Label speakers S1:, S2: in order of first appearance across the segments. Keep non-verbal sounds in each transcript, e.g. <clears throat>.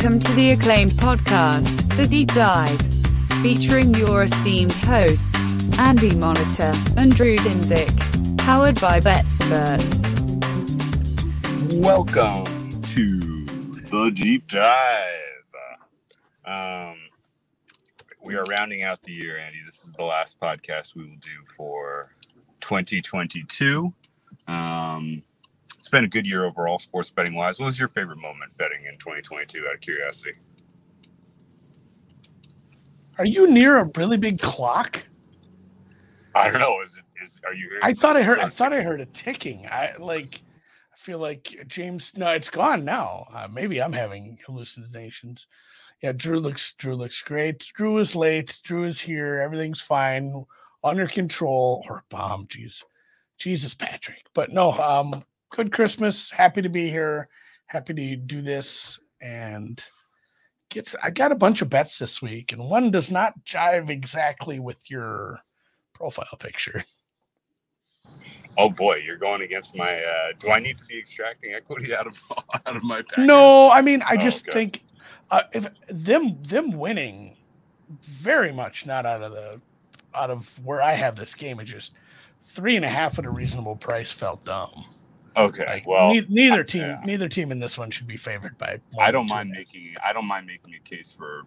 S1: Welcome to the acclaimed podcast, The Deep Dive, featuring your esteemed hosts, Andy Monitor and Drew Dinzik, powered by BetSperts.
S2: Welcome to the deep dive. Um, we are rounding out the year, Andy. This is the last podcast we will do for 2022. Um, it's been a good year overall, sports betting wise. What was your favorite moment betting in 2022? Out of curiosity.
S3: Are you near a really big clock?
S2: I don't know. Is it? Is are you?
S3: I thought I heard. I thought I heard a ticking. I like. I feel like James. No, it's gone now. Uh, maybe I'm having hallucinations. Yeah, Drew looks. Drew looks great. Drew is late. Drew is here. Everything's fine, under control. Or bomb. Jeez, Jesus, Patrick. But no. Um. Good Christmas. Happy to be here. Happy to do this and. Gets, I got a bunch of bets this week, and one does not jive exactly with your profile picture.
S2: Oh boy, you're going against my. Uh, do I need to be extracting equity out of <laughs> out of my package?
S3: No, I mean, I
S2: Oh,
S3: just
S2: okay.
S3: think uh, if them them winning, very much not out of the out of where I have this game. It's just three and a half at a reasonable price felt dumb.
S2: Okay.
S3: Like
S2: well,
S3: nei- neither team,
S2: yeah.
S3: neither team in this one should be favored by.
S2: I don't mind making I don't mind making a case for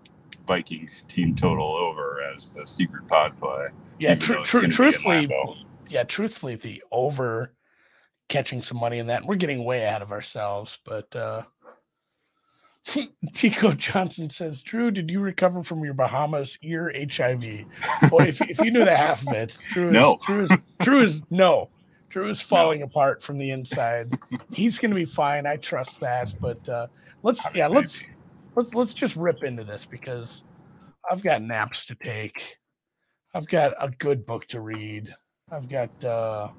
S2: Vikings team total over as the secret pod play.
S3: Yeah,
S2: even
S3: tru-
S2: though it's
S3: tru-
S2: gonna be in
S3: truthfully, yeah, truthfully, the over catching some money in that. We're getting way ahead of ourselves, but uh <laughs> Tico Johnson says, Drew, did you recover from your Bahamas ear HIV? Boy, if, if you knew the half of it, Drew is, <laughs>
S2: No.
S3: Drew is, Drew is no. Drew is falling apart from the inside. <laughs> He's gonna be fine. I trust that. But uh let's yeah, let's let's let's just rip into this because I've got naps to take. I've got a good book to read. I've got uh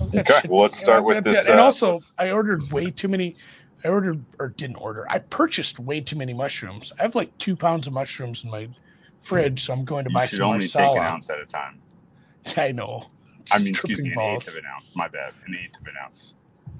S3: I've got
S2: Okay, well, let's
S3: to-
S2: start
S3: I've
S2: with
S3: got-
S2: this,
S3: And
S2: uh,
S3: also
S2: let's-
S3: I ordered way too many I ordered or didn't order. I purchased way too many mushrooms. I have like two pounds of mushrooms in my fridge, so I'm going to
S2: You
S3: buy
S2: should
S3: some
S2: only
S3: Marsala.
S2: take an ounce at a time. <laughs>
S3: I know.
S2: I mean, excuse me, an
S3: balls.
S2: eighth of an ounce. My bad, an eighth of an ounce.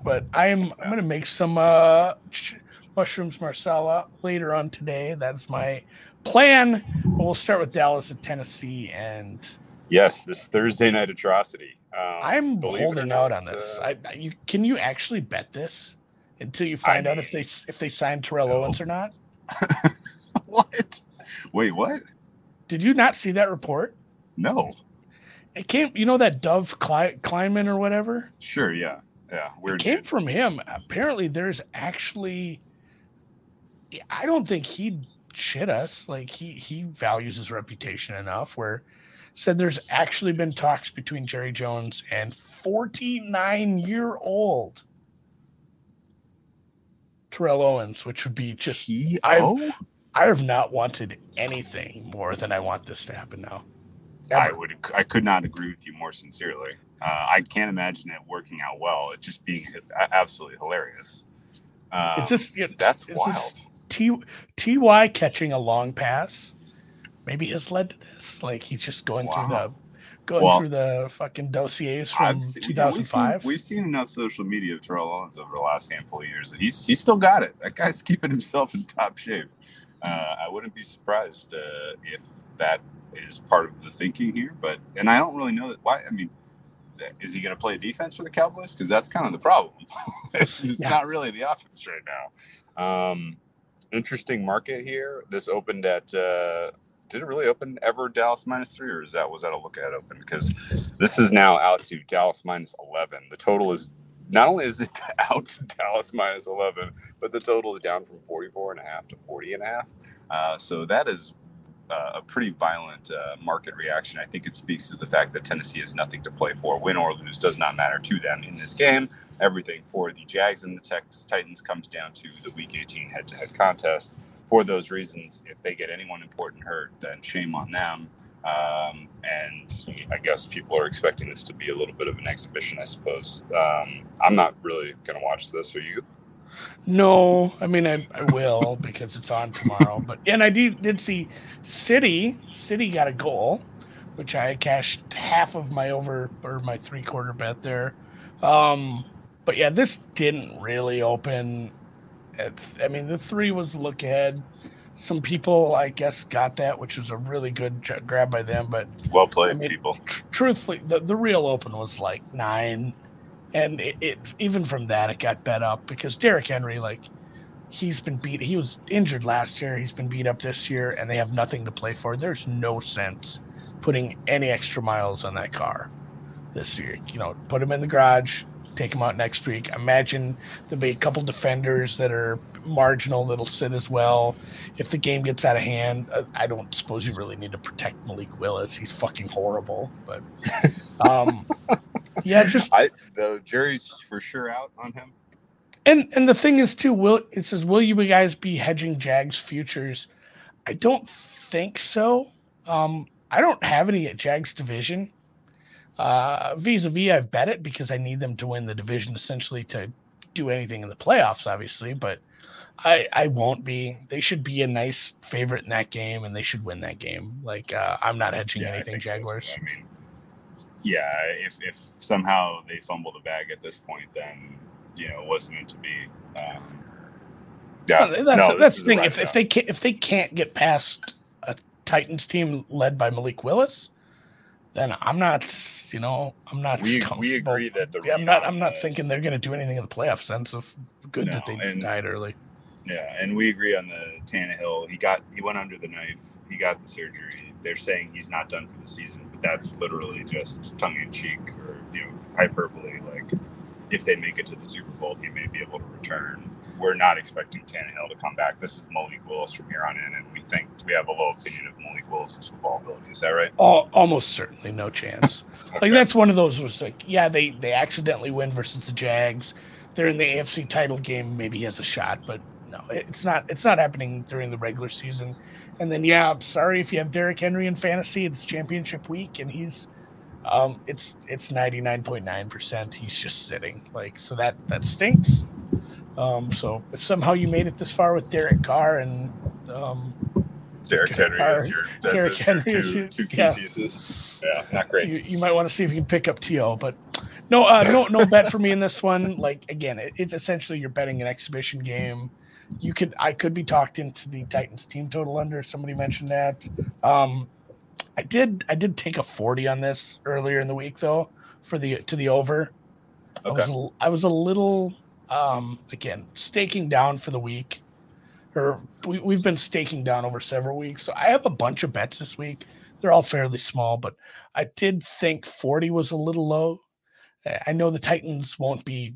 S3: but I'm I'm gonna make some uh ch- mushrooms marsala later on today. That's my plan. But we'll start with Dallas at Tennessee, and
S2: Yes, this Thursday night atrocity. Um,
S3: I'm holding out on this.
S2: uh,
S3: I, I you can you actually bet this until you find out if they if they signed Terrell
S2: no.
S3: Owens or not? <laughs>
S2: what? Wait, what?
S3: Did you not see that report?
S2: No.
S3: It came, you know, that Dov Kleinman or whatever.
S2: Sure. Yeah. Yeah.
S3: It came
S2: dude.
S3: from him. Apparently, there's actually. I don't think he'd shit us. Like he he values his reputation enough. Where said there's actually been talks between Jerry Jones and 49 year old Terrell Owens, which would be just. I I have not wanted anything more than I want this to happen now.
S2: I would. I could not agree with you more sincerely. Uh, I can't imagine it working out well. It just being absolutely hilarious. Um,
S3: Is this it's-
S2: that's
S3: is
S2: wild.
S3: T Ty catching a long pass maybe has led to this. Like he's just going through the going
S2: Well,
S3: through the fucking dossiers from
S2: seen-
S3: 2005.
S2: We've seen, we've seen enough social media of Terrell Owens over the last handful of years that he's he's still got it. That guy's <laughs> keeping himself in top shape. Uh, I wouldn't be surprised uh, if that is part of the thinking here. But and I don't really know that why. I mean, is he going to play defense for the Cowboys? Because that's kind of the problem. <laughs> it's
S3: Yeah.
S2: not really the offense right now. Um, interesting market here. This opened at. Uh, did it really open ever Dallas minus three, or is that was that a look at open? Because this is now out to Dallas minus 11. The total is not only is it <laughs> out to Dallas minus 11, but the total is down from 44 and a half to 40 and a half. Uh, so that is uh, a pretty violent uh, market reaction. I think it speaks to the fact that Tennessee has nothing to play for. Win or lose does not matter to them in this game. Everything for the Jags and the Tex Titans comes down to the Week 18 head-to-head contest. For those reasons, if they get anyone important hurt, then shame on them. Um, and I guess people are expecting this to be a little bit of an exhibition, I suppose. Um, I'm not really going to watch this. Are you?
S3: No, I mean I, I will because it's on tomorrow. But and I did did see City. City got a goal, which I cashed half of my over or my three quarter bet there. Um, but yeah, this didn't really open I mean, the three was look ahead. Some people, I guess, got that, which was a really good grab by them. But
S2: well played, I mean, people.
S3: Tr- truthfully, the, the real open was like nine, and it, it even from that it got bet up because Derrick Henry, like, he's been beat. He was injured last year. He's been beat up this year, and they have nothing to play for. There's no sense putting any extra miles on that car this year. You know, put him in the garage, take him out next week. Imagine there'll be a couple defenders that are marginal that'll sit as well. If the game gets out of hand, I don't suppose you really need to protect Malik Willis. He's fucking horrible. But <laughs> um, yeah, just
S2: I, the jury's for sure out on him.
S3: And and the thing is too, will it says, will you guys be hedging Jags futures? I don't think so. Um, I don't have any at Jags division. Uh, vis-a-vis, I've bet it because I need them to win the division essentially to do anything in the playoffs, obviously. But I I won't be. They should be a nice favorite in that game, and they should win that game. Like uh, I'm not hedging yeah, anything Jaguars.
S2: So I mean, yeah, if if somehow they fumble the bag at this point, then you know it wasn't meant to be. Um,
S3: yeah, that's no, that's the thing. If, if they can't if they can't get past a Titans team led by Malik Willis, then I'm not, you know, I'm not.
S2: We, <laughs> we agree that the
S3: I'm not. I'm not thinking they're going to do anything in the playoff sense of good no, that they and, died early.
S2: Yeah, and we agree on the Tannehill. He got he went under the knife. He got the surgery. They're saying he's not done for the season, but that's literally just tongue in cheek or you know hyperbole. Like if they make it to the Super Bowl, he may be able to return we're not expecting Tannehill to come back. This is Malik Willis from here on in, and we think we have a low opinion of Malik Willis's football ability. Is that right?
S3: Oh, almost certainly, no chance. <laughs> okay. Like that's one of those was like, yeah, they they accidentally win versus the Jags. They're in the AFC title game. Maybe he has a shot, but no, it's not. It's not happening during the regular season. And then, yeah, I'm sorry if you have Derrick Henry in fantasy. It's championship week, and he's um, it's it's 99.9 percent. He's just sitting like so that that stinks. Um, so if somehow you made it this far with Derek Carr and um,
S2: Derek Henry Carr, is your Derrick Henry two, is your, two key yeah. pieces. Yeah, not great.
S3: You, you, might want to see if you can pick up To, but no, uh, no, no bet for me in this one. Like again, it, it's essentially you're betting an exhibition game. You could, I could be talked into the Titans team total under. Somebody mentioned that. Um, I did, I did take a forty on this earlier in the week though for the to the over. Okay. I was, a, I was a little um, again, staking down for the week, or we, we've been staking down over several weeks. So I have a bunch of bets this week. They're all fairly small, but I did think 40 was a little low. I know the Titans won't be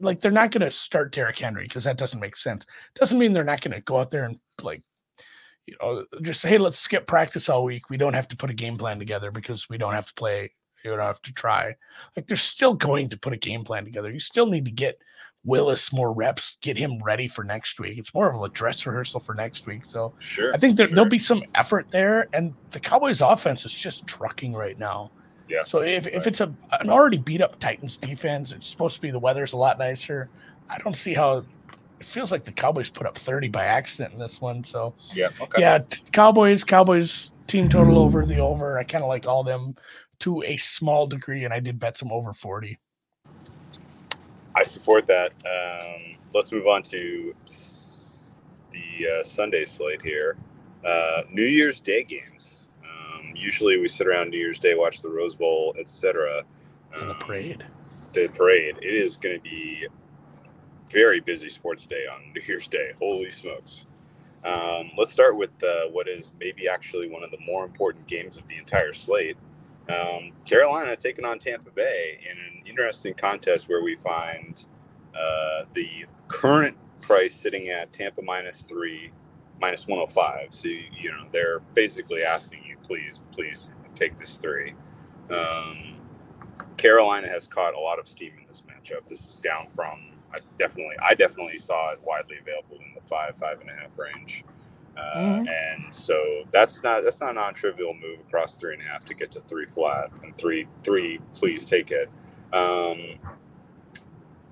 S3: like they're not going to start Derrick Henry because that doesn't make sense. Doesn't mean they're not going to go out there and like, you know, just say, hey, let's skip practice all week. We don't have to put a game plan together because we don't have to play you don't have to try. Like they're still going to put a game plan together. You still need to get Willis more reps, get him ready for next week. It's more of a dress rehearsal for next week. So
S2: sure,
S3: I think there,
S2: sure.
S3: there'll be some effort there. And the Cowboys offense is just trucking right now.
S2: Yeah.
S3: So if, right. if it's a an already beat up Titans defense, it's supposed to be the weather's a lot nicer. I don't see how it feels like the Cowboys put up 30 by accident in this one. So
S2: yeah, okay.
S3: yeah, t- Cowboys, Cowboys team total over the over. I kind of like all them to a small degree, and I did bet some over 40.
S2: I support that. Um, let's move on to the uh, Sunday slate here. Uh, New Year's Day games. Um, usually we sit around New Year's Day, watch the Rose Bowl, etc.
S3: Um, the parade.
S2: The parade. It is going to be very busy sports day on New Year's Day. Holy smokes. Um, let's start with uh, what is maybe actually one of the more important games of the entire slate. Um, Carolina taking on Tampa Bay in an interesting contest where we find uh, the current price sitting at Tampa minus three, minus 105. So, you know, they're basically asking you, please, please take this three. Um, Carolina has caught a lot of steam in this matchup. This is down from, I definitely, I definitely saw it widely available in the five, five and a half range. Uh, mm-hmm. And so that's not that's not a non-trivial move across three and a half to get to three flat and three three. Please take it. Um,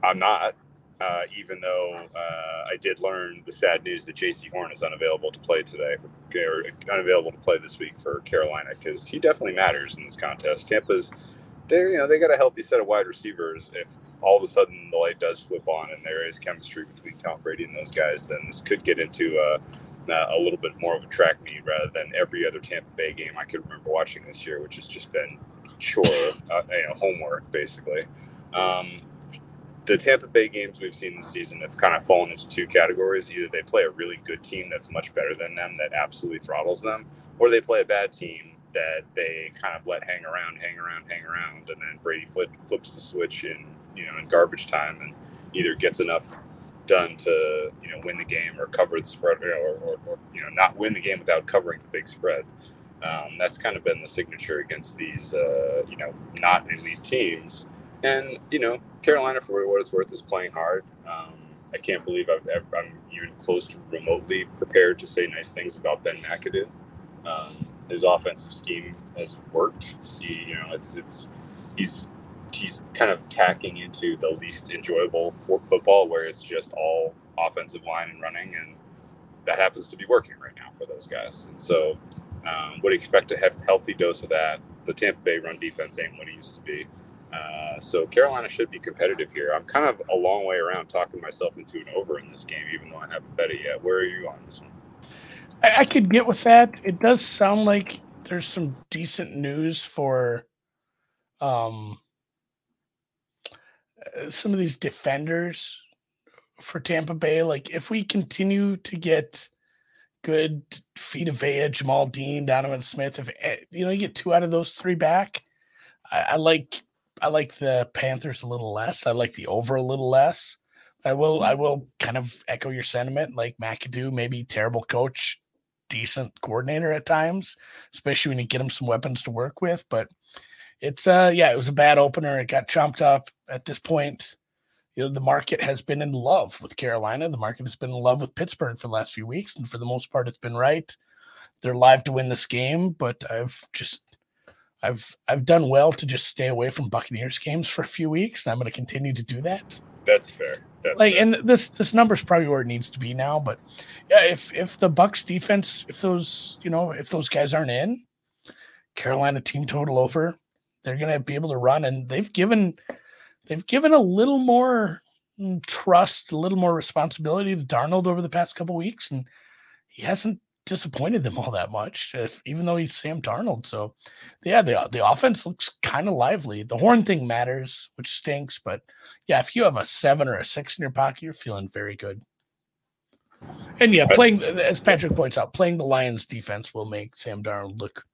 S2: I'm not, uh, even though uh, I did learn the sad news that Jaycee Horn is unavailable to play today, for, or unavailable to play this week for Carolina because he definitely matters in this contest. Tampa's they're you know they got a healthy set of wide receivers. If all of a sudden the light does flip on and there is chemistry between Tom Brady and those guys, then this could get into a, a little bit more of a track meet rather than every other Tampa Bay game I could remember watching this year, which has just been chore, uh, you know, homework basically. Um, the Tampa Bay games we've seen this season have kind of fallen into two categories. Either they play a really good team that's much better than them, that absolutely throttles them, or they play a bad team that they kind of let hang around, hang around, hang around, and then Brady flip, flips the switch in you know in garbage time and either gets enough done to you know win the game or cover the spread or, or, or you know not win the game without covering the big spread. Um, that's kind of been the signature against these uh, you know not elite teams. And you know Carolina, for what it's worth, is playing hard. Um, I can't believe i am even close to remotely prepared to say nice things about Ben McAdoo. Um, his offensive scheme has worked. He, you know, it's it's he's he's kind of tacking into the least enjoyable football, where it's just all offensive line and running, and that happens to be working right now for those guys. And so, um, would expect a healthy dose of that. The Tampa Bay run defense ain't what it used to be. Uh, so Carolina should be competitive here. I'm kind of a long way around talking myself into an over in this game, even though I haven't bet it yet. Where are you on this one?
S3: I, I could get with that. It does sound like there's some decent news for um, some of these defenders for Tampa Bay. Like if we continue to get good Vita Vea, Jamel Dean, Donovan Smith, if eh, you know you get two out of those three back, I, I like I like the Panthers a little less. I like the over a little less. I will I will kind of echo your sentiment. Like McAdoo, maybe terrible coach, decent coordinator at times, especially when you get him some weapons to work with. But it's uh yeah, it was a bad opener. It got chomped up at this point. You know, the market has been in love with Carolina. The market has been in love with Pittsburgh for the last few weeks, and for the most part, it's been right. They're live to win this game, but I've just I've I've done well to just stay away from Buccaneers games for a few weeks, and I'm going to continue to do that.
S2: That's fair. That's
S3: like,
S2: fair.
S3: and this this number's probably where it needs to be now. But yeah, if if the Bucs defense, if those you know if those guys aren't in, Carolina team total over, they're going to be able to run, and they've given they've given a little more mm, trust, a little more responsibility to Darnold over the past couple weeks, and he hasn't disappointed them <laughs> all that much, if, even though he's Sam Darnold. So, yeah, the the offense looks kind of lively. The horn thing matters, which stinks, but yeah, if you have a seven or a six in your pocket, you're feeling very good. And yeah, playing as Patrick points out, playing the Lions defense will make Sam Darnold look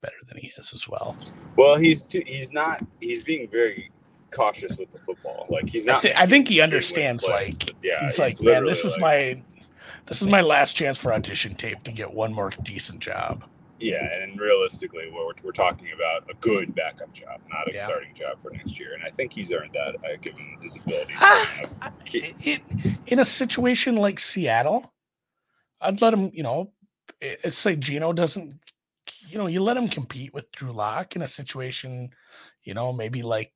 S3: better than he is as well.
S2: Well, he's too, he's not he's being very cautious with the football. Like he's not.
S3: I, th- I think he understands. Plays, like yeah, he's, he's like, man, this is like, my this is my last chance for audition tape to get one more decent job.
S2: Yeah, and realistically, we're, we're talking about a good backup job, not a yeah. starting job for next year. And I think he's earned that, uh, given his ability. Ah,
S3: it, in a situation like Seattle, I'd let him. You know, it's like Geno doesn't. You know, you let him compete with Drew Lock in a situation. You know, maybe like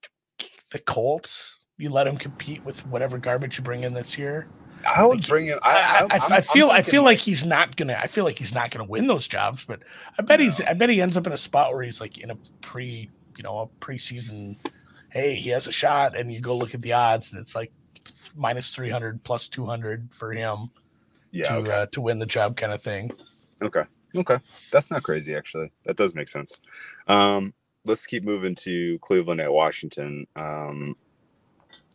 S3: the Colts. You let him compete with whatever garbage you bring in this year.
S2: I would bring him.
S3: I, I, I, I feel. I feel like he's not gonna. I feel like he's not gonna win those jobs. But I bet no. he's. I bet he ends up in a spot where he's like in a pre. You know, a preseason. Hey, he has a shot, and you go look at the odds, and it's like minus three hundred, plus two hundred for him. Yeah, to okay. uh, to win the job, kind of thing.
S2: Okay. Okay, that's not crazy. Actually, that does make sense. Um, let's keep moving to Cleveland at Washington. Um,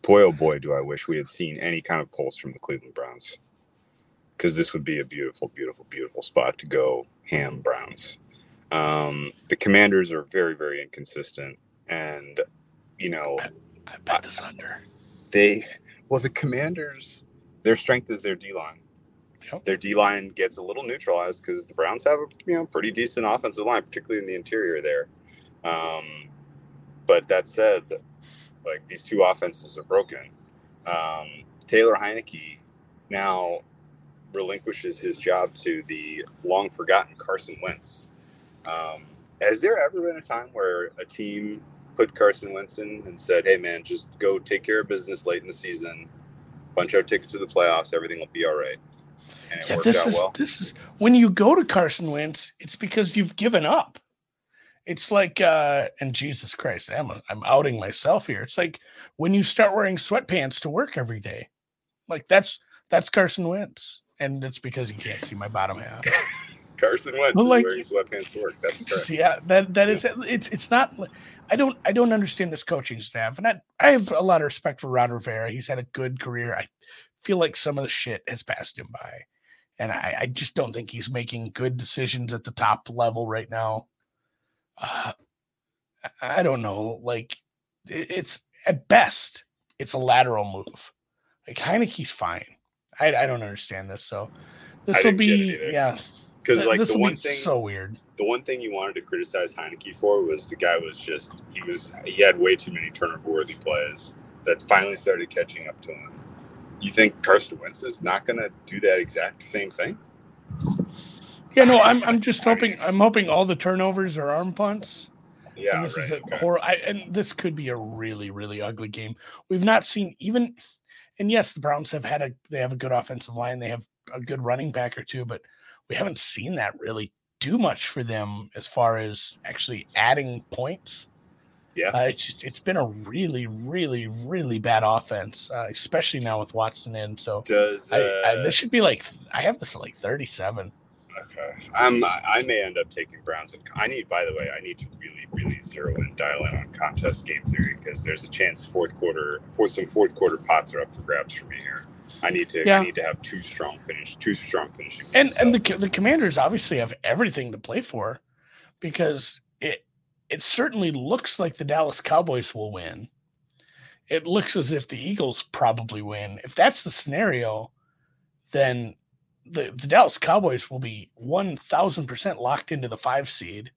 S2: boy, oh boy, do I wish we had seen any kind of pulse from the Cleveland Browns. Because this would be a beautiful, beautiful, beautiful spot to go ham Browns. Um, the Commanders are very, very inconsistent, and you know,
S3: I, I bet this under.
S2: They well, the Commanders, their strength is their D line. Yep. Their D line gets a little neutralized because the Browns have a you know pretty decent offensive line, particularly in the interior there. Um, but that said, like these two offenses are broken. Um, Taylor Heinicke now relinquishes his job to the long forgotten Carson Wentz. Um, has there ever been a time where a team put Carson Wentz in and said, "Hey, man, just go take care of business late in the season, punch out tickets to the playoffs, everything will be all right."
S3: Yeah, this is, well. This is when you go to Carson Wentz, it's because you've given up. It's like, uh, and Jesus Christ, I'm I'm outing myself here. It's like when you start wearing sweatpants to work every day, like that's that's Carson Wentz, and it's because you can't see my bottom half. <laughs>
S2: Carson Wentz
S3: Well,
S2: is
S3: like-
S2: wearing sweatpants to work. That's correct. <laughs>
S3: yeah, that that is it's it's not. I don't I don't understand this coaching staff, and I I have a lot of respect for Ron Rivera. He's had a good career. I feel like some of the shit has passed him by, and I, I just don't think he's making good decisions at the top level right now. Uh, I- don't know. Like it- it's at best it's a lateral move. Like Heinicke's fine. I I don't understand this. So this will
S2: didn't get it
S3: be yeah.
S2: Because like
S3: this
S2: the one thing,
S3: so weird.
S2: the one thing you wanted to criticize Heineke for was the guy was just he was he had way too many turnover worthy plays that finally started catching up to him. You think Carson Wentz is not going to do that exact same thing?
S3: Yeah, no, I'm I'm just hoping I'm hoping all the turnovers are arm punts.
S2: Yeah,
S3: and this
S2: right.
S3: is a
S2: okay.
S3: horror. I, and this could be a really really ugly game. We've not seen even, and yes, the Browns have had a they have a good offensive line. They have a good running back or two, but we haven't seen that really do much for them as far as actually adding points.
S2: Yeah.
S3: Uh, it's just it's been a really really really bad offense, uh, especially now with Watson in. So
S2: Does
S3: I,
S2: uh,
S3: I, this should be like I have this at like 37.
S2: okay? I'm I may end up taking Browns. And I need, by the way, I need to really really zero in dial in on contest game theory because there's a chance fourth quarter for some fourth quarter pots are up for grabs for me here. I need to
S3: Yeah.
S2: I need to have two strong finish, two strong finishing.
S3: and and the the commanders obviously have everything to play for because it certainly looks like the Dallas Cowboys will win. It looks as if the Eagles probably win. If that's the scenario, then the, the Dallas Cowboys will be one thousand percent locked into the five seed,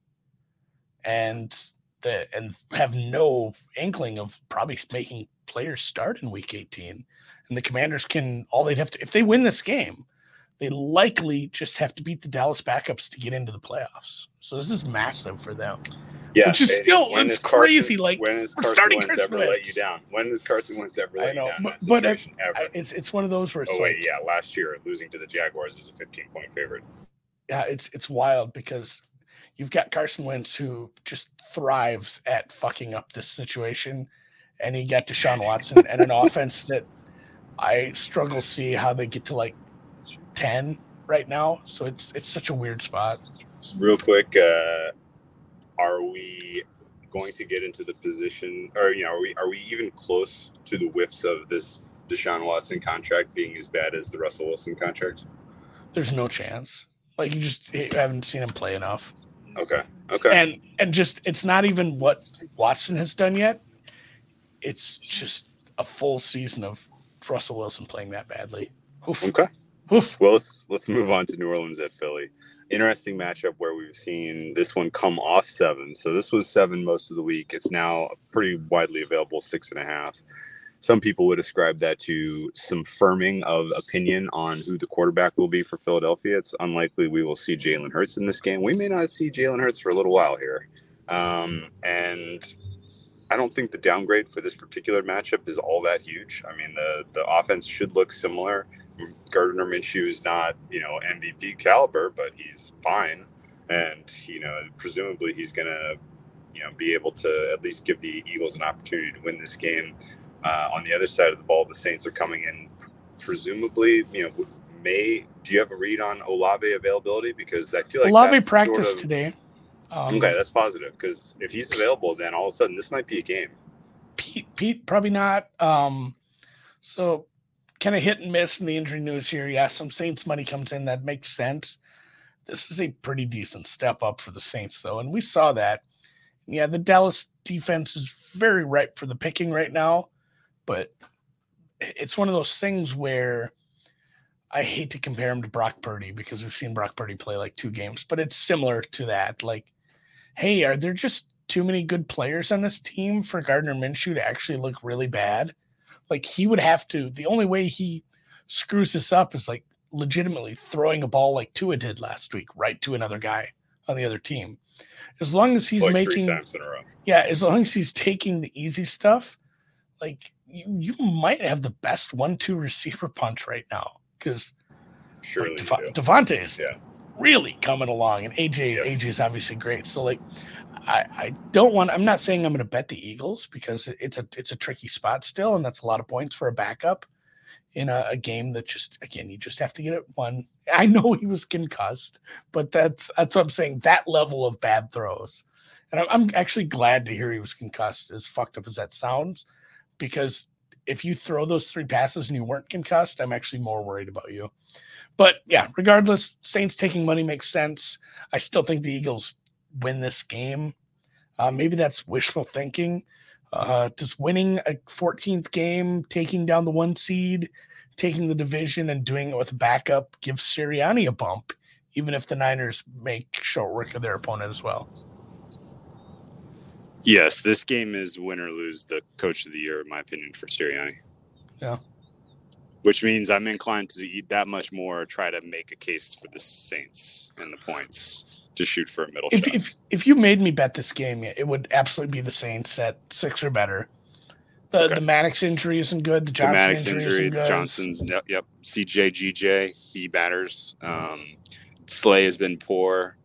S3: and the and have no inkling of probably making players start in Week eighteen. And the Commanders can all they'd have to if they win this game, they likely just have to beat the Dallas backups to get into the playoffs. So this is massive for them.
S2: yeah,
S3: which is still- it's
S2: has Carson-
S3: crazy, like,
S2: when has Carson
S3: starting
S2: Wentz
S3: Carson
S2: ever let you down? When has Carson Wentz ever
S3: I
S2: let you down
S3: but- but, uh,
S2: ever?
S3: I, it's it's one of those where it's
S2: oh wait,
S3: like,
S2: yeah, last year losing to the Jaguars as a 15 point favorite.
S3: yeah, it's it's wild because you've got Carson Wentz who just thrives at fucking up this situation, and he got Deshaun Watson and an <laughs> offense that I struggle to see how they get to like ten right now. So it's it's such a weird spot.
S2: Real quick, uh, are we going to get into the position, or you know, are we are we even close to the whiffs of this Deshaun Watson contract being as bad as the Russell Wilson contract?
S3: There's no chance. Like you just you haven't seen him play enough.
S2: Okay, okay,
S3: and and just it's not even what Watson has done yet. It's just a full season of Russell Wilson playing that badly. Oof.
S2: okay. Well, let's let's move on to New Orleans at Philly. Interesting matchup where we've seen this one come off seven. So this was seven most of the week. It's now pretty widely available six and a half. Some people would ascribe that to some firming of opinion on who the quarterback will be for Philadelphia. It's unlikely we will see Jalen Hurts in this game. We may not see Jalen Hurts for a little while here. Um, and I don't think the downgrade for this particular matchup is all that huge. I mean, the the offense should look similar. Gardner Minshew is not, you know, MVP caliber, but he's fine, and you know, presumably he's gonna, you know, be able to at least give the Eagles an opportunity to win this game. Uh, on the other side of the ball, the Saints are coming in, presumably, you know, may. Do you have a read on Olave availability? Because I feel like
S3: Olave
S2: that's sort of-
S3: today. Um,
S2: Okay, that's positive because if he's available, then all of a sudden this might be a game.
S3: Pete, Pete probably not. Um, so kind of hit and miss in the injury news here. Yeah, some Saints money comes in that makes sense. This is a pretty decent step up for the Saints, though, and we saw that. Yeah, the Dallas defense is very ripe for the picking right now, but it's one of those things where I hate to compare him to Brock Purdy because we've seen Brock Purdy play like two games, but it's similar to that. Like, hey, are there just too many good players on this team for Gardner Minshew to actually look really bad? Like, he would have to, the only way he screws this up is like legitimately throwing a ball like Tua did last week, right to another guy on the other team. As long as he's
S2: like
S3: making,
S2: three times in a row.
S3: yeah, as long as he's taking the easy stuff, like you, you might have the best one-two receiver <laughs> punch right now because
S2: Surely
S3: like, Dev- DeVonta is
S2: Yeah.
S3: really coming along, and AJ
S2: Yes.
S3: AJ is obviously great. So like, I I don't want. I'm not saying I'm going to bet the Eagles because it's a it's a tricky spot still, and that's a lot of points for a backup in a, a game that just again you just have to get it one. I know he was concussed, but that's that's what I'm saying. That level of bad throws, and I'm, I'm actually glad to hear he was concussed. As fucked up as that sounds, because if you throw those three passes and you weren't concussed, I'm actually more worried about you. But yeah, regardless, Saints taking money makes sense. I still think the Eagles win this game. Uh, maybe that's wishful thinking. Uh, does winning a 14th game, taking down the one seed, taking the division, and doing it with a backup give Sirianni a bump, even if the Niners make short work of their opponent as well?
S2: Yes, this game is win or lose the coach of the year, in my opinion, for Sirianni.
S3: Yeah.
S2: Which means I'm inclined to eat that much more, try to make a case for the Saints and the points to shoot for a middle
S3: If,
S2: shot.
S3: if if you made me bet this game, it would absolutely be the Saints at six or better. The
S2: Okay.
S3: the Maddox injury isn't good. The
S2: the Maddox
S3: injury,
S2: injury. Johnson's, yep, yep. CJ, GJ, he matters. Um, Slay has been poor.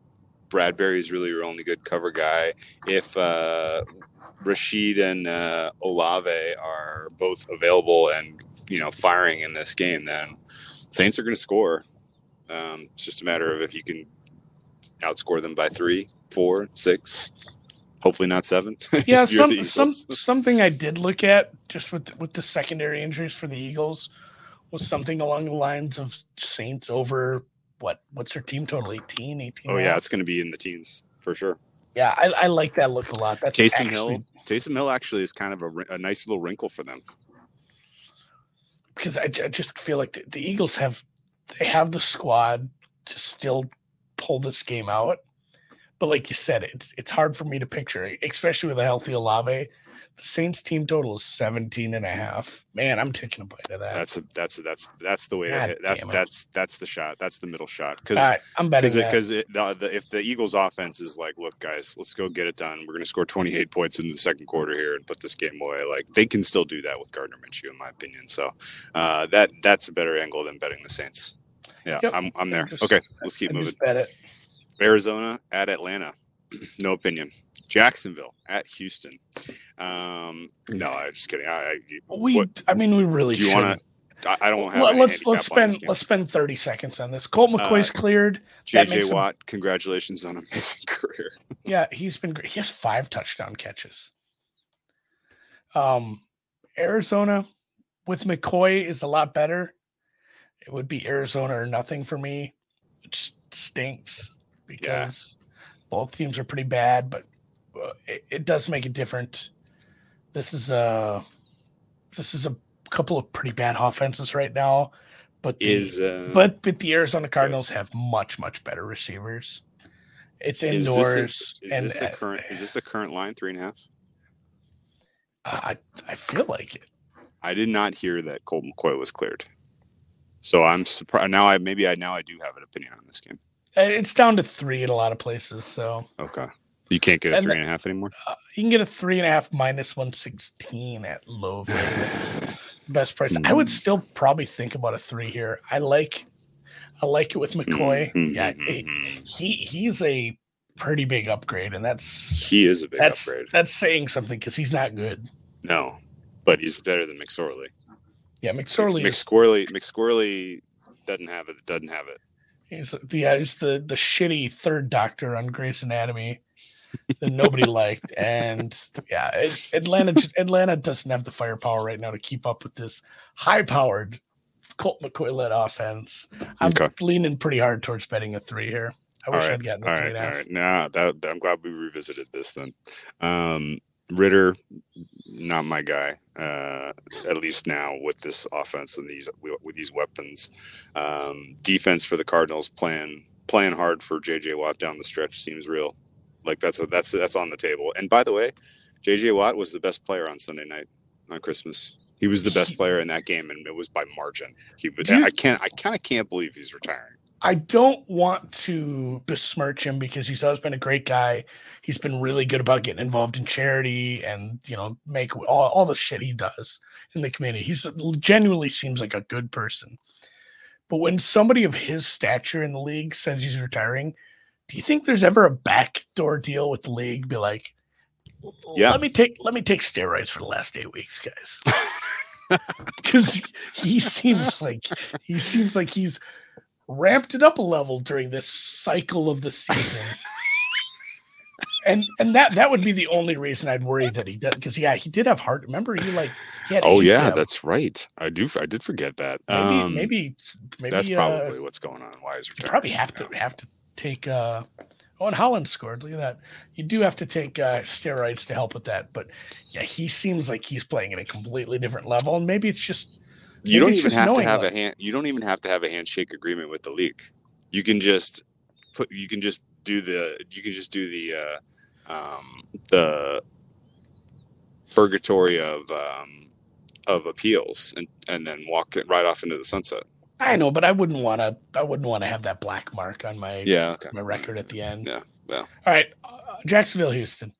S2: Bradberry is really your only good cover guy. If uh, Rashid and uh, Olave are both available and you know firing in this game, then Saints are going to score. Um, it's just a matter of if you can outscore them by three, four, six, hopefully not seven. <laughs>
S3: Yeah,
S2: if you're the
S3: some, some something I did look at just with with the secondary injuries for the Eagles was something along the lines of Saints over what what's their team total 18 18
S2: Oh yeah, it's going to be in the teens for sure.
S3: yeah I, I like that look a lot that's
S2: Taysom
S3: actually-
S2: Hill. Taysom Hill actually is kind of a, a nice little wrinkle for them.
S3: because I, I just feel like the, the Eagles have they have the squad to still pull this game out. But like you said, it's it's hard for me to picture, especially with a healthy Olave. The Saints team total is 17 and a half. Man, I'm taking a bite of that.
S2: That's a, that's a, that's that's the way
S3: God
S2: to hit. That's that's that's the shot. That's the middle shot. Because
S3: right, I'm betting
S2: because the, the, if the Eagles offense is like, look guys, let's go get it done. We're going to score 28 points in the second quarter here and put this game away. Like they can still do that with Gardner Minshew, in my opinion. So uh, that that's a better angle than betting the Saints. Yeah,
S3: Yep.
S2: I'm I'm there.
S3: Just-
S2: okay, let's keep
S3: I
S2: moving.
S3: bet it.
S2: Arizona at Atlanta. <clears throat> no opinion. Jacksonville at Houston. Um, no, I'm just kidding. I, I
S3: We,
S2: what-
S3: I mean, we really.
S2: do you want to? I don't have.
S3: Let, let's
S2: this
S3: spend let's spend 30 seconds on this. Colt McCoy's
S2: Uh,
S3: cleared.
S2: JJ
S3: him-
S2: Watt, congratulations on an amazing <laughs> career.
S3: Yeah, he's been great. He has five touchdown catches. Um, Arizona with McCoy is a lot better. It would be Arizona or nothing for me, which stinks because both teams are pretty bad, but uh, it, it does make it different. This is a this is a couple of pretty bad offenses right now, but the,
S2: Is uh,
S3: but but the Arizona Cardinals have much much better receivers. It's
S2: Is this a-
S3: indoors.
S2: is
S3: and
S2: this a
S3: uh,
S2: current? Is this a current line three and a half?
S3: I I feel like it.
S2: I did not hear that Colt McCoy was cleared, so I'm surprised. Now I maybe I now I do have an opinion on this game.
S3: Uh, It's down to three in a lot of places, so
S2: Okay, you can't get a
S3: And
S2: three
S3: the-
S2: and a half anymore.
S3: uh, you can get a three and a half minus one sixteen at low <sighs> best price. I would
S2: Mm.
S3: still probably think about a three here. I like I like it with McCoy.
S2: Mhm,
S3: Yeah,
S2: mhm,
S3: he,
S2: mhm.
S3: he he's a pretty big upgrade, and that's
S2: he is a big
S3: that's
S2: upgrade.
S3: that's saying something because he's not good.
S2: No, but he's better than McSorley.
S3: Yeah, McSorley is
S2: McSquirley McSquirley doesn't have it. Doesn't have it.
S3: He's the yeah, he's the the shitty third doctor on Grey's Anatomy that nobody <laughs> liked, and yeah, it, Atlanta Atlanta doesn't have the firepower right now to keep up with this high-powered Colt McCoy led offense. I'm
S2: Okay.
S3: leaning pretty hard towards betting a three here. I wish
S2: right,
S3: I'd gotten
S2: All
S3: a three
S2: right,
S3: and a
S2: all
S3: half.
S2: right. Nah, that, that- I'm glad we revisited this then. Um, Ridder, not my guy. Uh, at least now with this offense and these with these weapons, um, defense for the Cardinals playing playing hard for JJ Watt down the stretch seems real. Like that's a, that's that's on the table. And by the way, JJ Watt was the best player on Sunday night on Christmas. He was the best player in that game, and it was by margin. He was. I can't. I kind of can't believe he's retiring.
S3: I don't want to besmirch him because he's always been a great guy. He's been really good about getting involved in charity and you know make all, all the shit he does in the community. He's genuinely seems like a good person. But when somebody of his stature in the league says he's retiring, do you think there's ever a backdoor deal with the league? Be like,
S2: Yeah.
S3: let me take let me take steroids for the last eight weeks, guys. <laughs> <laughs> Because he seems like he seems like he's ramped it up a level during this cycle of the season. <laughs> and and that that would be the only reason I'd worry that he did because yeah he did have heart. Remember he like he had
S2: Oh yeah, that's right. I do. I did forget that.
S3: maybe
S2: Um,
S3: maybe maybe
S2: that's
S3: uh,
S2: probably what's going on. Why is
S3: you probably have to have to take uh oh and Haaland scored look at that you do have to take uh steroids to help with that but yeah he seems like he's playing at a completely different level and maybe it's just
S2: You don't even have to have
S3: like-
S2: a hand. You don't even have to have a handshake agreement with the league. You can just put. You can just do the. You can just do the. Uh, um, the purgatory of um, of appeals and and then walk it right off into the sunset.
S3: I know but I wouldn't want to I wouldn't want to have that black mark on my
S2: Yeah. Okay.
S3: my record at the end
S2: Yeah, yeah.
S3: all right uh, Jacksonville Houston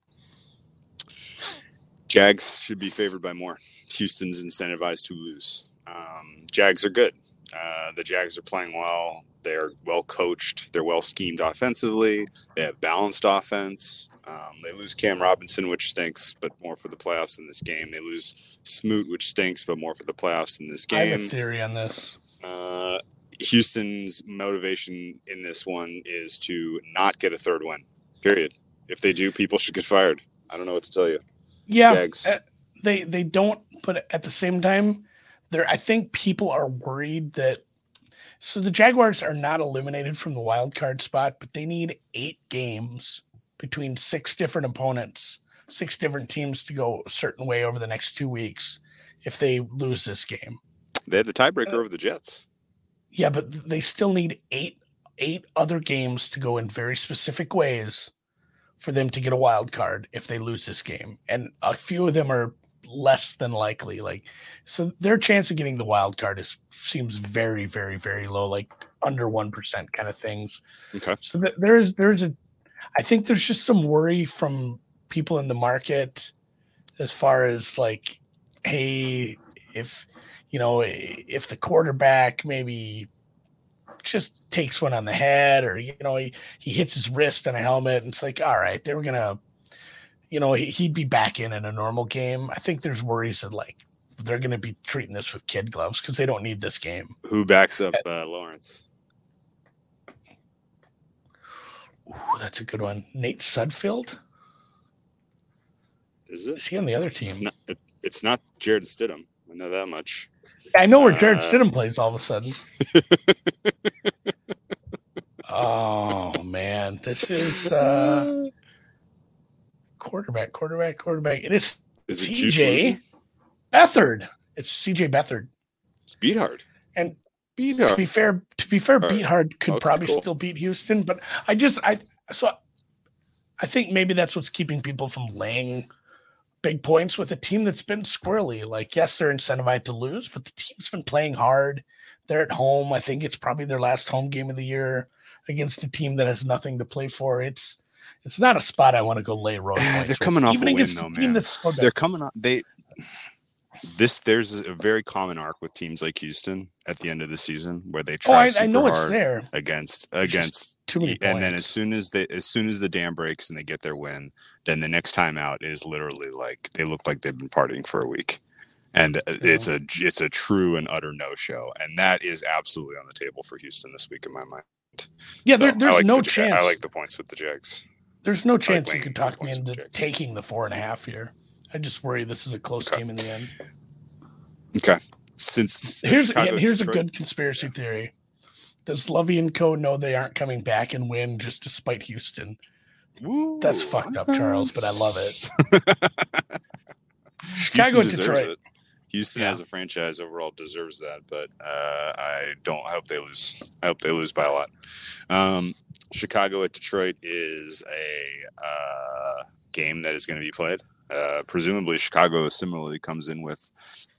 S2: Jags should be favored by more. Houston's incentivized to lose. Um, Jags are good. Uh, the Jags are playing well. They're well coached. They're well schemed offensively. They have balanced offense. Um, they lose Cam Robinson, which stinks, but more for the playoffs in this game. They lose Smoot, which stinks, but more for the playoffs in this
S3: I have a
S2: game.
S3: theory on this
S2: Uh, Houston's motivation in this one is to not get a third win. Period. If they do, people should get fired. I don't know what to tell you.
S3: yeah
S2: Jags.
S3: uh, they they don't but at the same time there i think people are worried that so the jaguars are not eliminated from the wild card spot but they need eight games between six different opponents six different teams to go a certain way over the next two weeks if they lose this game
S2: They had the tiebreaker uh, over the Jets.
S3: yeah but they still need eight eight other games to go in very specific ways for them to get a wild card if they lose this game and a few of them are less than likely like so their chance of getting the wild card is seems very very very low like under 1% kind of things
S2: Okay.
S3: so th- there's there's a i think there's just some worry from people in the market as far as like hey if you know if the quarterback maybe just takes one on the head or you know he, he hits his wrist on a helmet and it's like all right they were gonna you know he, he'd be back in in a normal game i think there's worries that like they're gonna be treating this with kid gloves because they don't need this game
S2: Who backs up uh, Lawrence?
S3: Ooh, that's a good one nate sudfeld
S2: Is
S3: is
S2: it?
S3: he on the other team
S2: It's not. It, it's not Jarrett Stidham. I know that much.
S3: i know where jarrett
S2: uh,
S3: stidham plays all of a sudden <laughs> oh man this is uh <laughs> quarterback quarterback quarterback it is
S2: Is
S3: CJ? Beathard. It's CJ Beathard.
S2: It's Beat hard.
S3: And
S2: Beat
S3: To
S2: hard.
S3: be fair, to be fair,
S2: All
S3: Beat. Hard could
S2: Okay,
S3: probably
S2: cool.
S3: still beat Houston, but I just I so I think maybe that's what's keeping people from laying big points with a team that's been squirrely. Like, yes, they're incentivized to lose, but the team's been playing hard. They're at home. I think it's probably their last home game of the year against a team that has nothing to play for. It's it's not a spot I want to go lay road <sighs>
S2: they're coming off a win, though, man. They're coming on. They. This there's a very common arc with teams like Houston at the end of the season where they
S3: Oh,
S2: try
S3: I,
S2: super
S3: I know
S2: hard
S3: there.
S2: against against
S3: Too many
S2: and then as soon as they as soon as the dam breaks and they get their win, then the next time out is literally like they look like they've been partying for a week. And uh, it's a it's a true and utter no show, and that is absolutely on the table for Houston this week in my mind.
S3: Yeah,
S2: So,
S3: there, there's
S2: like
S3: no
S2: the
S3: chance.
S2: I like the points with the Jags.
S3: There's no chance you could talk me into taking the four and a half here. I just worry this is a close
S2: Okay.
S3: game in the end.
S2: Okay, since
S3: Here's
S2: Chicago,
S3: here's a good conspiracy theory. Does Lovie and Co know they aren't coming back and win just to spite Houston?
S2: Woo,
S3: That's fucked up, Charles, but I love
S2: it. <laughs>
S3: Chicago, Detroit.
S2: it. Houston
S3: Yeah.
S2: as a franchise overall deserves that, but uh, I don't. I hope they lose. I hope they lose by a lot. Um, Chicago at Detroit is a uh, game that is going to be played. Uh, presumably, Chicago similarly comes in with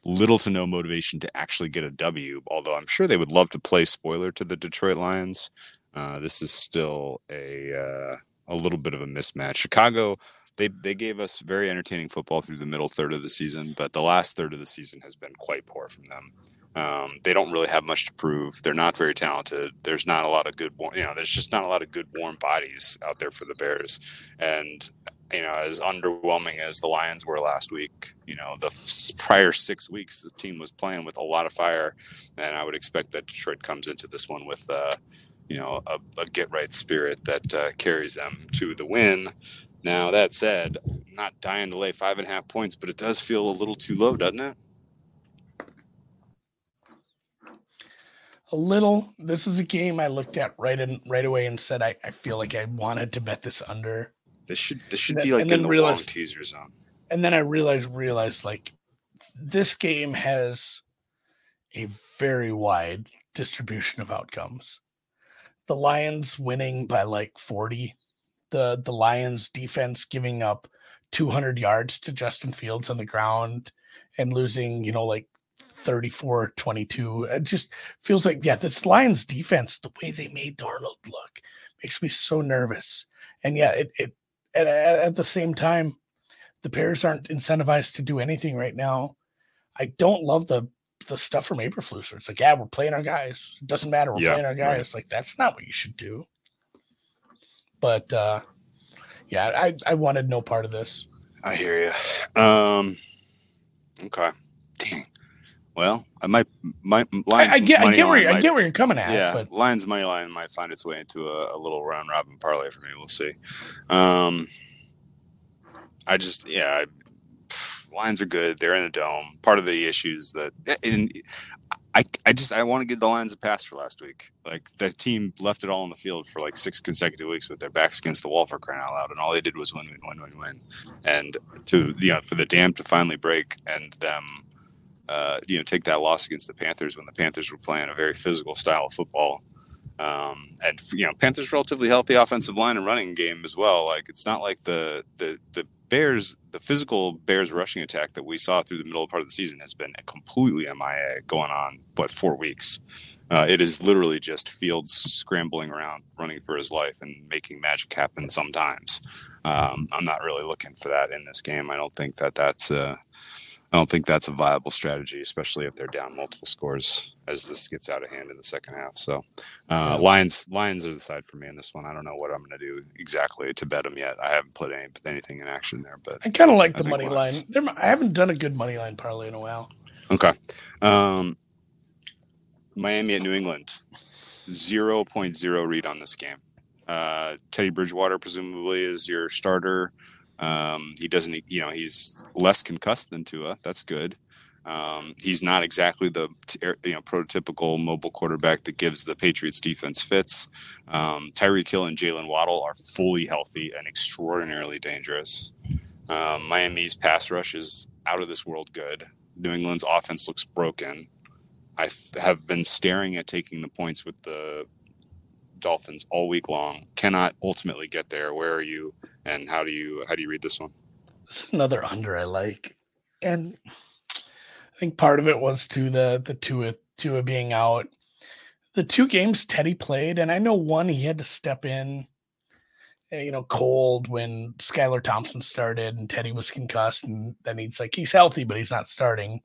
S2: little to no motivation to actually get a W. Although I'm sure they would love to play spoiler to the Detroit Lions. Uh, this is still a uh, a little bit of a mismatch. Chicago they they gave us very entertaining football through the middle third of the season, but the last third of the season has been quite poor from them. Um, they don't really have much to prove. They're not very talented. There's not a lot of good, you know, there's just not a lot of good warm bodies out there for the Bears. And you know, as underwhelming as the Lions were last week, you know, the f- prior six weeks, the team was playing with a lot of fire, and I would expect that Detroit comes into this one with, uh, you know, a, a get right spirit that uh, carries them to the win. Now that said, I'm not dying to lay five and a half points, but it does feel a little too low, doesn't it?
S3: A little. This is a game I looked at right in right away and said I, I feel like I wanted to bet this under
S2: this should this should be like in the
S3: realize-
S2: long teaser zone.
S3: and then I realized realized like this game has a very wide distribution of outcomes. The Lions winning by like 40. The the Lions defense giving up 200 yards to Justin Fields on the ground and losing, you know, like 34 22. It just feels like yeah, this Lions defense, the way they made Darnold look makes me so nervous. And yeah, it it at, at the same time the Bears aren't incentivized to do anything right now. I don't love the the stuff from Eberflus. where It's like, yeah, we're playing our guys. It doesn't matter. We're
S2: Yeah,
S3: playing our
S2: right.
S3: guys. Like that's not what you should do. But uh yeah, I I wanted no part of this.
S2: I hear you. Um, okay. Dang. Well, I might. My Lions.
S3: I, I get I get where you- I
S2: might-
S3: get where you're coming at.
S2: Yeah,
S3: But
S2: Lions money line might find its way into a, a little round robin parlay for me. We'll see. Um, I just yeah, I, Lions are good. They're in a dome. Part of the issues that and I I just I want to give the Lions a pass for last week. Like the team left it all on the field for like six consecutive weeks with their backs against the wall for crying out loud, and all they did was win, win, win, win, win. And to you know for the dam to finally break and them uh, you know, take that loss against the Panthers when the Panthers were playing a very physical style of football. Um, and you know, Panthers relatively healthy offensive line and running game as well. Like it's not like the the the Bears, the physical Bears rushing attack that we saw through the middle part of the season has been completely MIA going on, but four weeks. Uh, it is literally just Fields scrambling around, running for his life, and making magic happen sometimes. Um, I'm not really looking for that in this game. I don't think that that's uh, I don't think that's a viable strategy, especially if they're down multiple scores as this gets out of hand in the second half. So, uh, Lions Lions are the side for me in this one. I don't know what I'm going to do exactly to bet them yet. I haven't put any anything in action there, but
S3: I kind of like
S2: I
S3: the money line.
S2: Lions.
S3: There- I haven't done a good money line parlay in a while.
S2: okay. Um, Miami at New England, 0.0 read on this game. Uh, Teddy Bridgewater presumably is your starter. Um, he doesn't, you know, he's less concussed than Tua. That's good. Um, he's not exactly the er, you know prototypical mobile quarterback that gives the Patriots defense fits. Um, Hill and Jalen Waddle are fully healthy and extraordinarily dangerous. Um, Miami's pass rush is out of this world good. New England's offense looks broken. I have been staring at taking the points with the Dolphins all week long. Cannot ultimately get there. Where are you? And how do you how do you read this one?
S3: This is another under I like, and I think part of it was to the the Tua Tua being out. The two games Teddy played, and I know one he had to step in, eh, you know, cold when Skylar Thompson started and Teddy was concussed, and then he's like he's healthy, but he's not starting,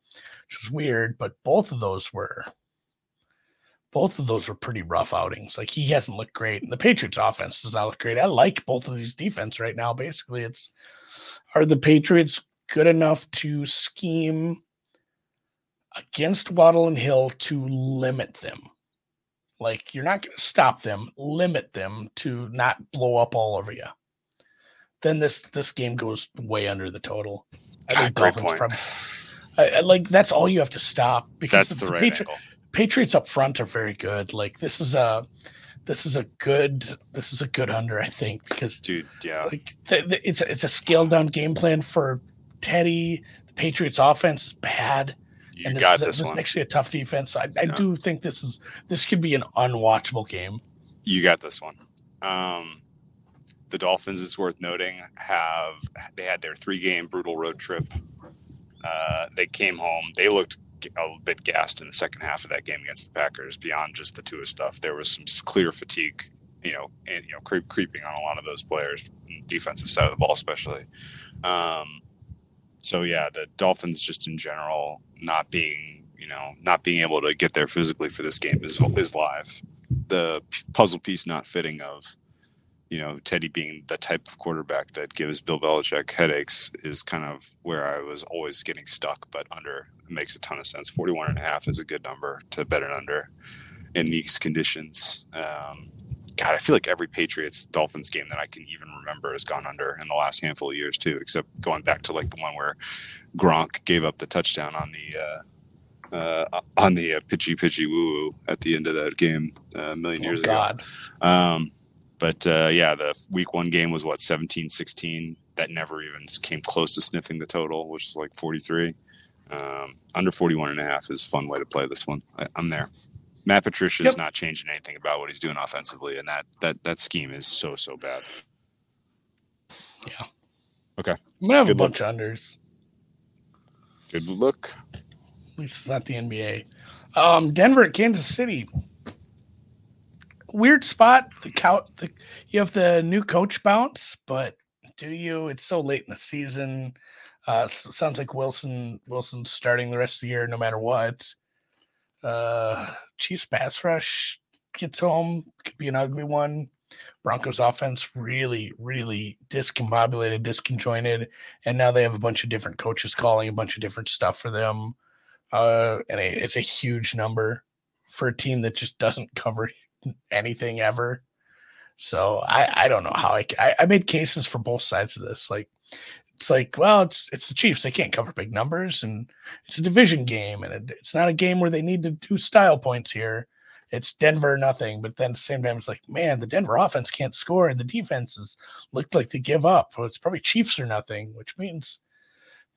S3: which was weird. But both of those were both of those were pretty rough outings. Like he hasn't looked great, and the Patriots offense does not look great. I like both of these defense right now. Basically, it's are the Patriots good enough to scheme against Waddle and Hill to limit them? Like you're not going to stop them, limit them to not blow up all over you. Then this this game goes way under the total. I ah,
S2: God, great
S3: Dolphins
S2: point.
S3: I, I- like that's all you have to stop because
S2: That's the right
S3: Patri-
S2: angle.
S3: Patriots up front are very good. Like this is a this is a good this is a good under I think because
S2: Dude, yeah.
S3: like th- th- it's a, it's a scaled down game plan for Teddy. The Patriots offense is bad,
S2: You
S3: and this
S2: got
S3: is, a-
S2: this
S3: this is actually a tough defense. I, I
S2: Yeah.
S3: do think this is this could be an unwatchable game.
S2: You got this one. Um, the Dolphins, it's worth noting, have they had their three game brutal road trip. Uh, they came home. They looked a bit gassed in the second half of that game against the Packers. Beyond just the Tua stuff, there was some clear fatigue. You know, and you know, creep, creeping on a lot of those players, defensive side of the ball, especially. Um, so yeah, the Dolphins just in general not being you know, not being able to get there physically for this game is is live. The puzzle piece not fitting of, you know, Teddy being the type of quarterback that gives Bill Belichick headaches is kind of where I was always getting stuck. But under makes a ton of sense. 41 and a half is a good number to bet an under in these conditions. Um, God, I feel like every Patriots Dolphins game that I can even remember has gone under in the last handful of years too, except going back to like the one where Gronk gave up the touchdown on the uh, uh, on the uh, pitchy pitchy woo woo at the end of that game uh, a million
S3: Oh,
S2: years
S3: God.
S2: ago. Um, but uh, yeah, the week one game was what 17 16. That never even came close to sniffing the total, which is like 43. Um, under 41 and a half is a fun way to play this one. I, I'm there. Matt Patricia is
S3: Yep.
S2: not changing anything about what he's doing offensively, and that that that scheme is so so bad.
S3: Yeah.
S2: Okay.
S3: I'm gonna have
S2: Good
S3: a bunch of unders.
S2: Good look.
S3: At least it's not the NBA. Um, Denver at Kansas City. Weird spot. The count. The, you have the new coach bounce, but do you? It's so late in the season. Uh, s- sounds like Wilson. Wilson's starting the rest of the year, no matter what. Uh, Chiefs pass rush gets home. Could be an ugly one. Broncos offense really, really discombobulated, disconjointed, and now they have a bunch of different coaches calling a bunch of different stuff for them uh, and it's a huge number for a team that just doesn't cover anything ever. So I, I don't know how I I made cases for both sides of this. Like it's like well it's it's the Chiefs they can't cover big numbers and it's a division game and it, it's not a game where they need to do style points here. It's Denver nothing, but then the same time it's like man the Denver offense can't score and the defenses looked like they give up. Well, it's probably Chiefs or nothing, which means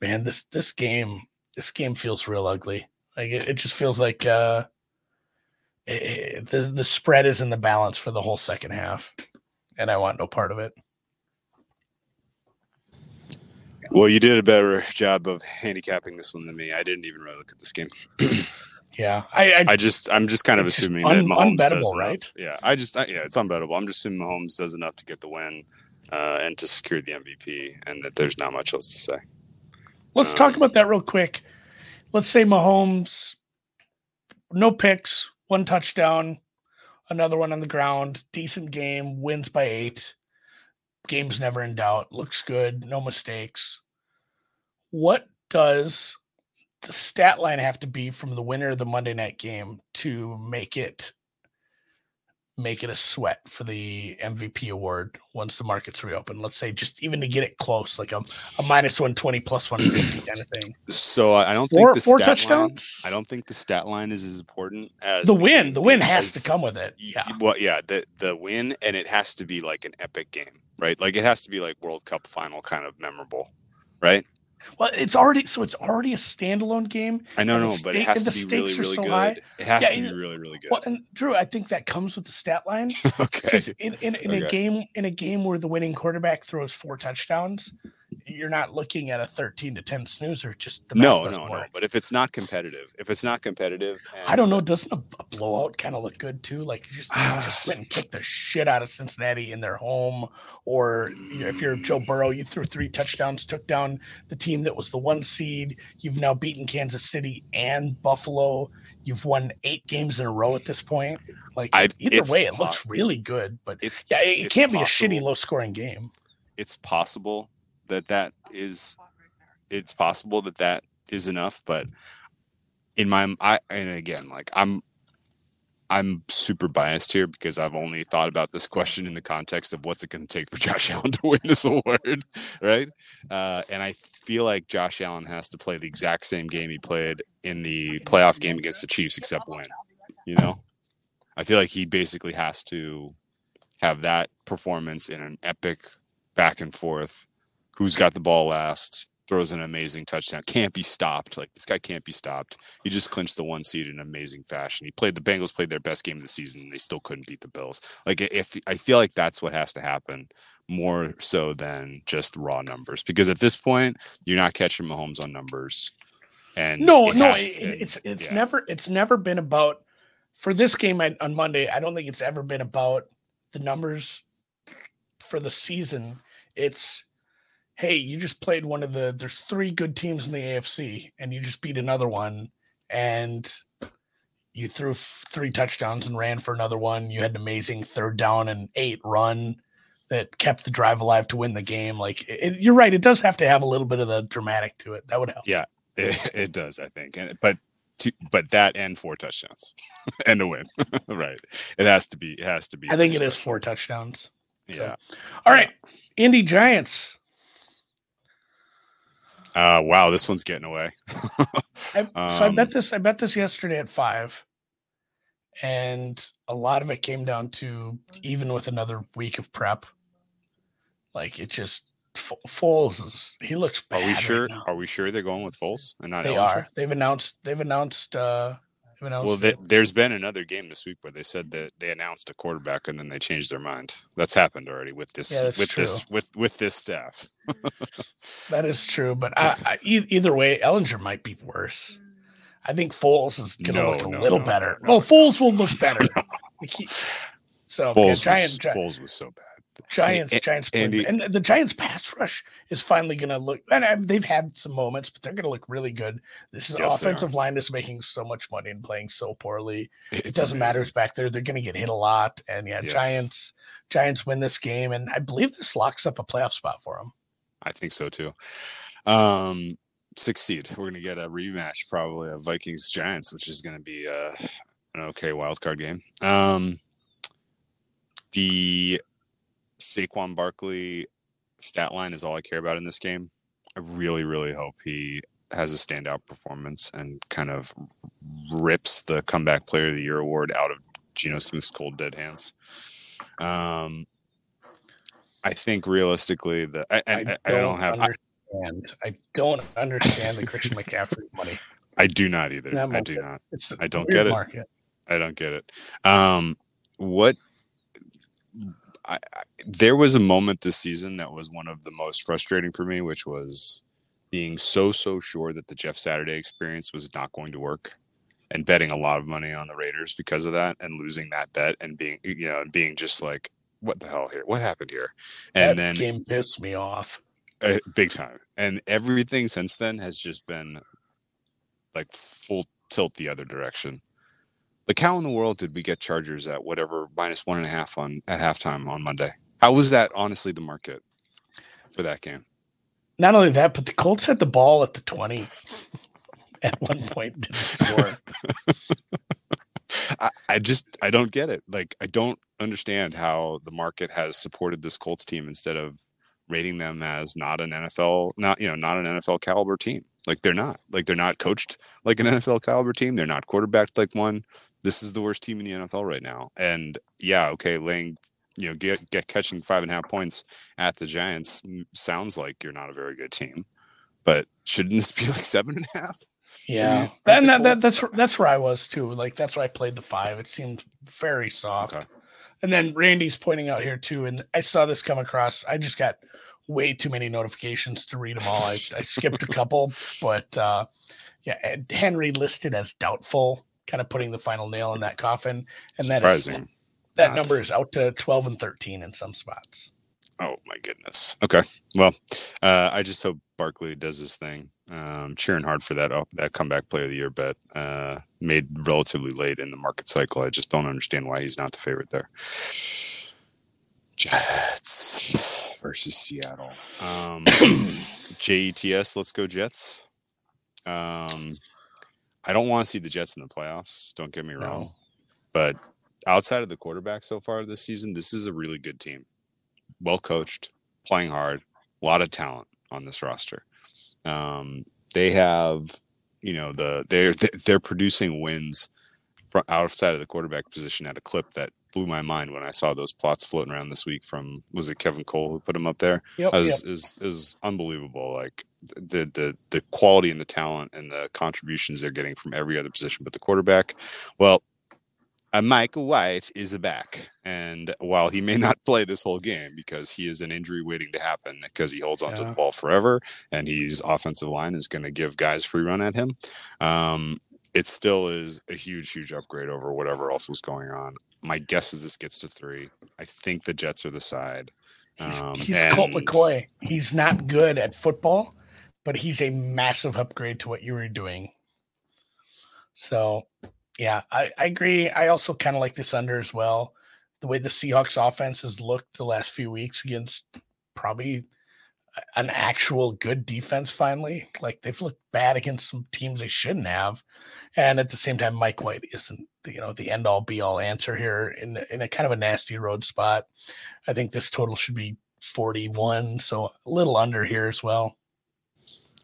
S3: man this this game this game feels real ugly. Like it, it just feels like uh, it- it- the the spread is in the balance for the whole second half, and I want no part of it.
S2: Well, you did a better job of handicapping this one than me. I didn't even really look at this game. <clears throat>
S3: Yeah, I, I,
S2: I just, I'm just kind of assuming
S3: un-
S2: that Mahomes does enough.
S3: right?
S2: Yeah, I just, I, yeah, it's unbettable. I'm just assuming Mahomes does enough to get the win uh, and to secure the MVP, and that there's not much else to say.
S3: let's talk
S2: um,
S3: about that real quick. Let's say Mahomes, no picks, one touchdown, another one on the ground, decent game, wins by eight. Game's never in doubt. Looks good, no mistakes. What does the stat line have to be from the winner of the Monday night game to make it make it a sweat for the MVP award once the markets reopen? Let's say just even to get it close, like a, a minus one twenty plus one fifty kind of thing.
S2: So I I don't
S3: Four
S2: think the
S3: four
S2: stat line,
S3: touchdowns.
S2: I don't think the stat line is as important as
S3: the win.
S2: game
S3: The win has to come with it. Yeah.
S2: Well, yeah, the the win, and it has to be like an epic game, right? Like it has to be like World Cup final kind of memorable, right?
S3: Well, it's already so it's already a standalone game.
S2: I know,
S3: the
S2: but it has to be really, really
S3: so
S2: good.
S3: high.
S2: It has
S3: Yeah,
S2: to be
S3: and-
S2: really, really good.
S3: Well, and Drew, I think that comes with the stat line. <laughs>
S2: okay.
S3: In, in, in a game in a game where the winning quarterback throws four touchdowns, you're not looking at a 13 to 10 snoozer. Just the math
S2: No,
S3: doesn't
S2: no, no. But if it's not competitive, if it's not competitive, and,
S3: I don't know. Doesn't a, a blowout kind of look good too? Like you just, <sighs> just went and kicked the shit out of Cincinnati in their home, or you know, if you're Joe Burrow, you threw three touchdowns, took down the team that was the one seed. You've now beaten Kansas City and Buffalo. You've won eight games in a row at this point. Like
S2: I-
S3: either way, it looks really good. But
S2: It's
S3: yeah, it, it
S2: it's
S3: can't be a shitty low scoring game.
S2: it's possible that that is it's possible that that is enough but in my i and again like i'm i'm super biased here because i've only thought about this <laughs> question in the context of what's it going to take for <laughs> josh allen to win this award <laughs> right uh, and i feel like josh allen has to play the exact same game he played in the playoff game against the chiefs except win you know i feel like he basically has to have that performance in an epic back and forth. Who's got the ball last? Throws an amazing touchdown. Can't be stopped. Like this guy can't be stopped. He just clinched the one seed in amazing fashion. He played the Bengals played their best game of the season. And they still couldn't beat the Bills. Like if I feel like that's what has to happen more so than just raw numbers. Because at this point, you're not catching Mahomes on numbers. And
S3: No,
S2: it
S3: no,
S2: has-
S3: it, it's it's
S2: yeah.
S3: never it's never been about for this game on Monday. I don't think it's ever been about the numbers for the season. It's hey, you just played one of the there's three good teams in the AFC and you just beat another one and you threw f- three touchdowns and ran for another one. You had an amazing third down and eight run that kept the drive alive to win the game. Like it, you're right, it does have to have a little bit of the dramatic to it. That would help.
S2: Yeah, <laughs> it, it does. I think, and, but to, but that and four touchdowns <laughs> and a win. <laughs> right. It has to be. It has to be.
S3: I think it it is four touchdowns.
S2: Yeah.
S3: So, all right, Indy Giants.
S2: Uh, wow, this one's getting away.
S3: I, <laughs> so I
S2: Um,
S3: bet this. I bet this yesterday at five, and a lot of it came down to even with another week of prep, like it just Foles is he looks
S2: Are
S3: bad.
S2: we
S3: right
S2: sure?
S3: now.
S2: are we sure they're going with Foles and not?
S3: they
S2: Ehlinger?
S3: are. They've announced. They've announced. uh
S2: Well, th there's been another game this week where they said that they announced a quarterback and then they changed their mind. That's happened already with this
S3: Yeah,
S2: with this with with this staff. <laughs>
S3: that is true, but I, I, either way, Ehlinger might be worse. I think Foles is going to
S2: No,
S3: look a
S2: no,
S3: little
S2: no,
S3: better. well, Foles will look better. <laughs> So yeah, Giant,
S2: was,
S3: Gi-
S2: Foles was so bad.
S3: Giants,
S2: A-
S3: Giants,
S2: Andy-
S3: and the Giants' pass rush is finally going to look. And they've had some moments, but they're going to look really good. This is
S2: Yes,
S3: offensive line is making so much money and playing so poorly.
S2: It's
S3: It doesn't matter
S2: amazing.
S3: who's back there; they're going to get hit a lot. And yeah,
S2: Yes.
S3: Giants, Giants win this game, and I believe this locks up a playoff spot for them.
S2: I think so too. Um, six seed. We're gonna get a rematch, probably of Vikings Giants, which is gonna be uh, an okay wild card game. Um, the Saquon Barkley stat line is all I care about in this game. I really, really hope he has a standout performance and kind of rips the comeback player of the year award out of Geno Smith's cold dead hands. Um, I think realistically, the I, I, I, I don't have I,
S3: understand. I don't understand the Christian <laughs> McCaffrey money.
S2: I do not either.
S3: That
S2: I do not. I don't get it.
S3: Market.
S2: I don't get it. Um, what? I, I, there was a moment this season that was one of the most frustrating for me, which was being so so sure that the Jeff Saturday experience was not going to work, and betting a lot of money on the Raiders because of that, and losing that bet, and being you know, and being just like, what the hell here? What happened here? And
S3: that
S2: then
S3: game pissed me off.
S2: uh, big time. And everything since then has just been like full tilt the other direction. Like, how in the world did we get Chargers at whatever minus one and a half on at halftime on Monday? How was that honestly the market for that game?
S3: Not only that, but the Colts had the ball at the twenty <laughs> at one point. Didn't score. <laughs>
S2: I, I just I don't get it. Like, I don't understand how the market has supported this Colts team instead of rating them as not an NFL, not you know, not an NFL caliber team. Like they're not. Like they're not coached like an NFL caliber team. They're not quarterbacked like one. This is the worst team in the NFL right now. And yeah, okay, laying you know get get catching five and a half points at the Giants sounds like you're not a very good team. But shouldn't this <laughs> be like seven and a half?
S3: Yeah,
S2: Aren't
S3: that, that, that, that's that's where I was too. Like that's why I played the five. It seemed very soft.
S2: Okay.
S3: And then Randy's pointing out here too, and I saw this come across. I just got way too many notifications to read them all. I, I skipped a couple, but uh, yeah, Henry listed as doubtful, kind of putting the final nail in that coffin. And that is that
S2: Not.
S3: number is out to twelve and thirteen in some spots.
S2: Oh my goodness. Okay. Well, uh, I just hope Barkley does his thing. Um, cheering hard for that uh, that comeback player of the year bet uh, made relatively late in the market cycle. I just don't understand why he's not the favorite there. Jets versus Seattle. Um, <clears throat> <clears throat> Jets. Let's go Jets. Um, I don't want to see the Jets in the playoffs. Don't get me wrong,
S3: No.
S2: but outside of the quarterback so far this season, this is a really good team. Well coached, playing hard, a lot of talent on this roster. Um, they have, you know, the they're they're producing wins from outside of the quarterback position at a clip that blew my mind when I saw those plots floating around this week from was it Kevin Cole who put them up there?
S3: Yep.
S2: is
S3: yep.
S2: is is unbelievable. Like the the the quality and the talent and the contributions they're getting from every other position but the quarterback. Well, Michael White is a back, and while he may not <laughs> play this whole game because he is an injury waiting to happen because he holds onto
S3: Yeah.
S2: the ball forever, and his offensive line is going to give guys free run at him. Um, it still is a huge, huge upgrade over whatever else was going on. My guess is this gets to three. I think the Jets are the side.
S3: He's,
S2: Um,
S3: he's Colt McCoy. He's not good at football, but he's a massive upgrade to what you were doing. So, yeah, I, I agree. I also kind of like this under as well. The way the Seahawks offense has looked the last few weeks against probably an actual good defense finally. Like they've looked bad against some teams they shouldn't have. And at the same time, Mike White isn't, you know, the end all be all answer here in in a kind of a nasty road spot. I think this total should be 41, so a little under here as well.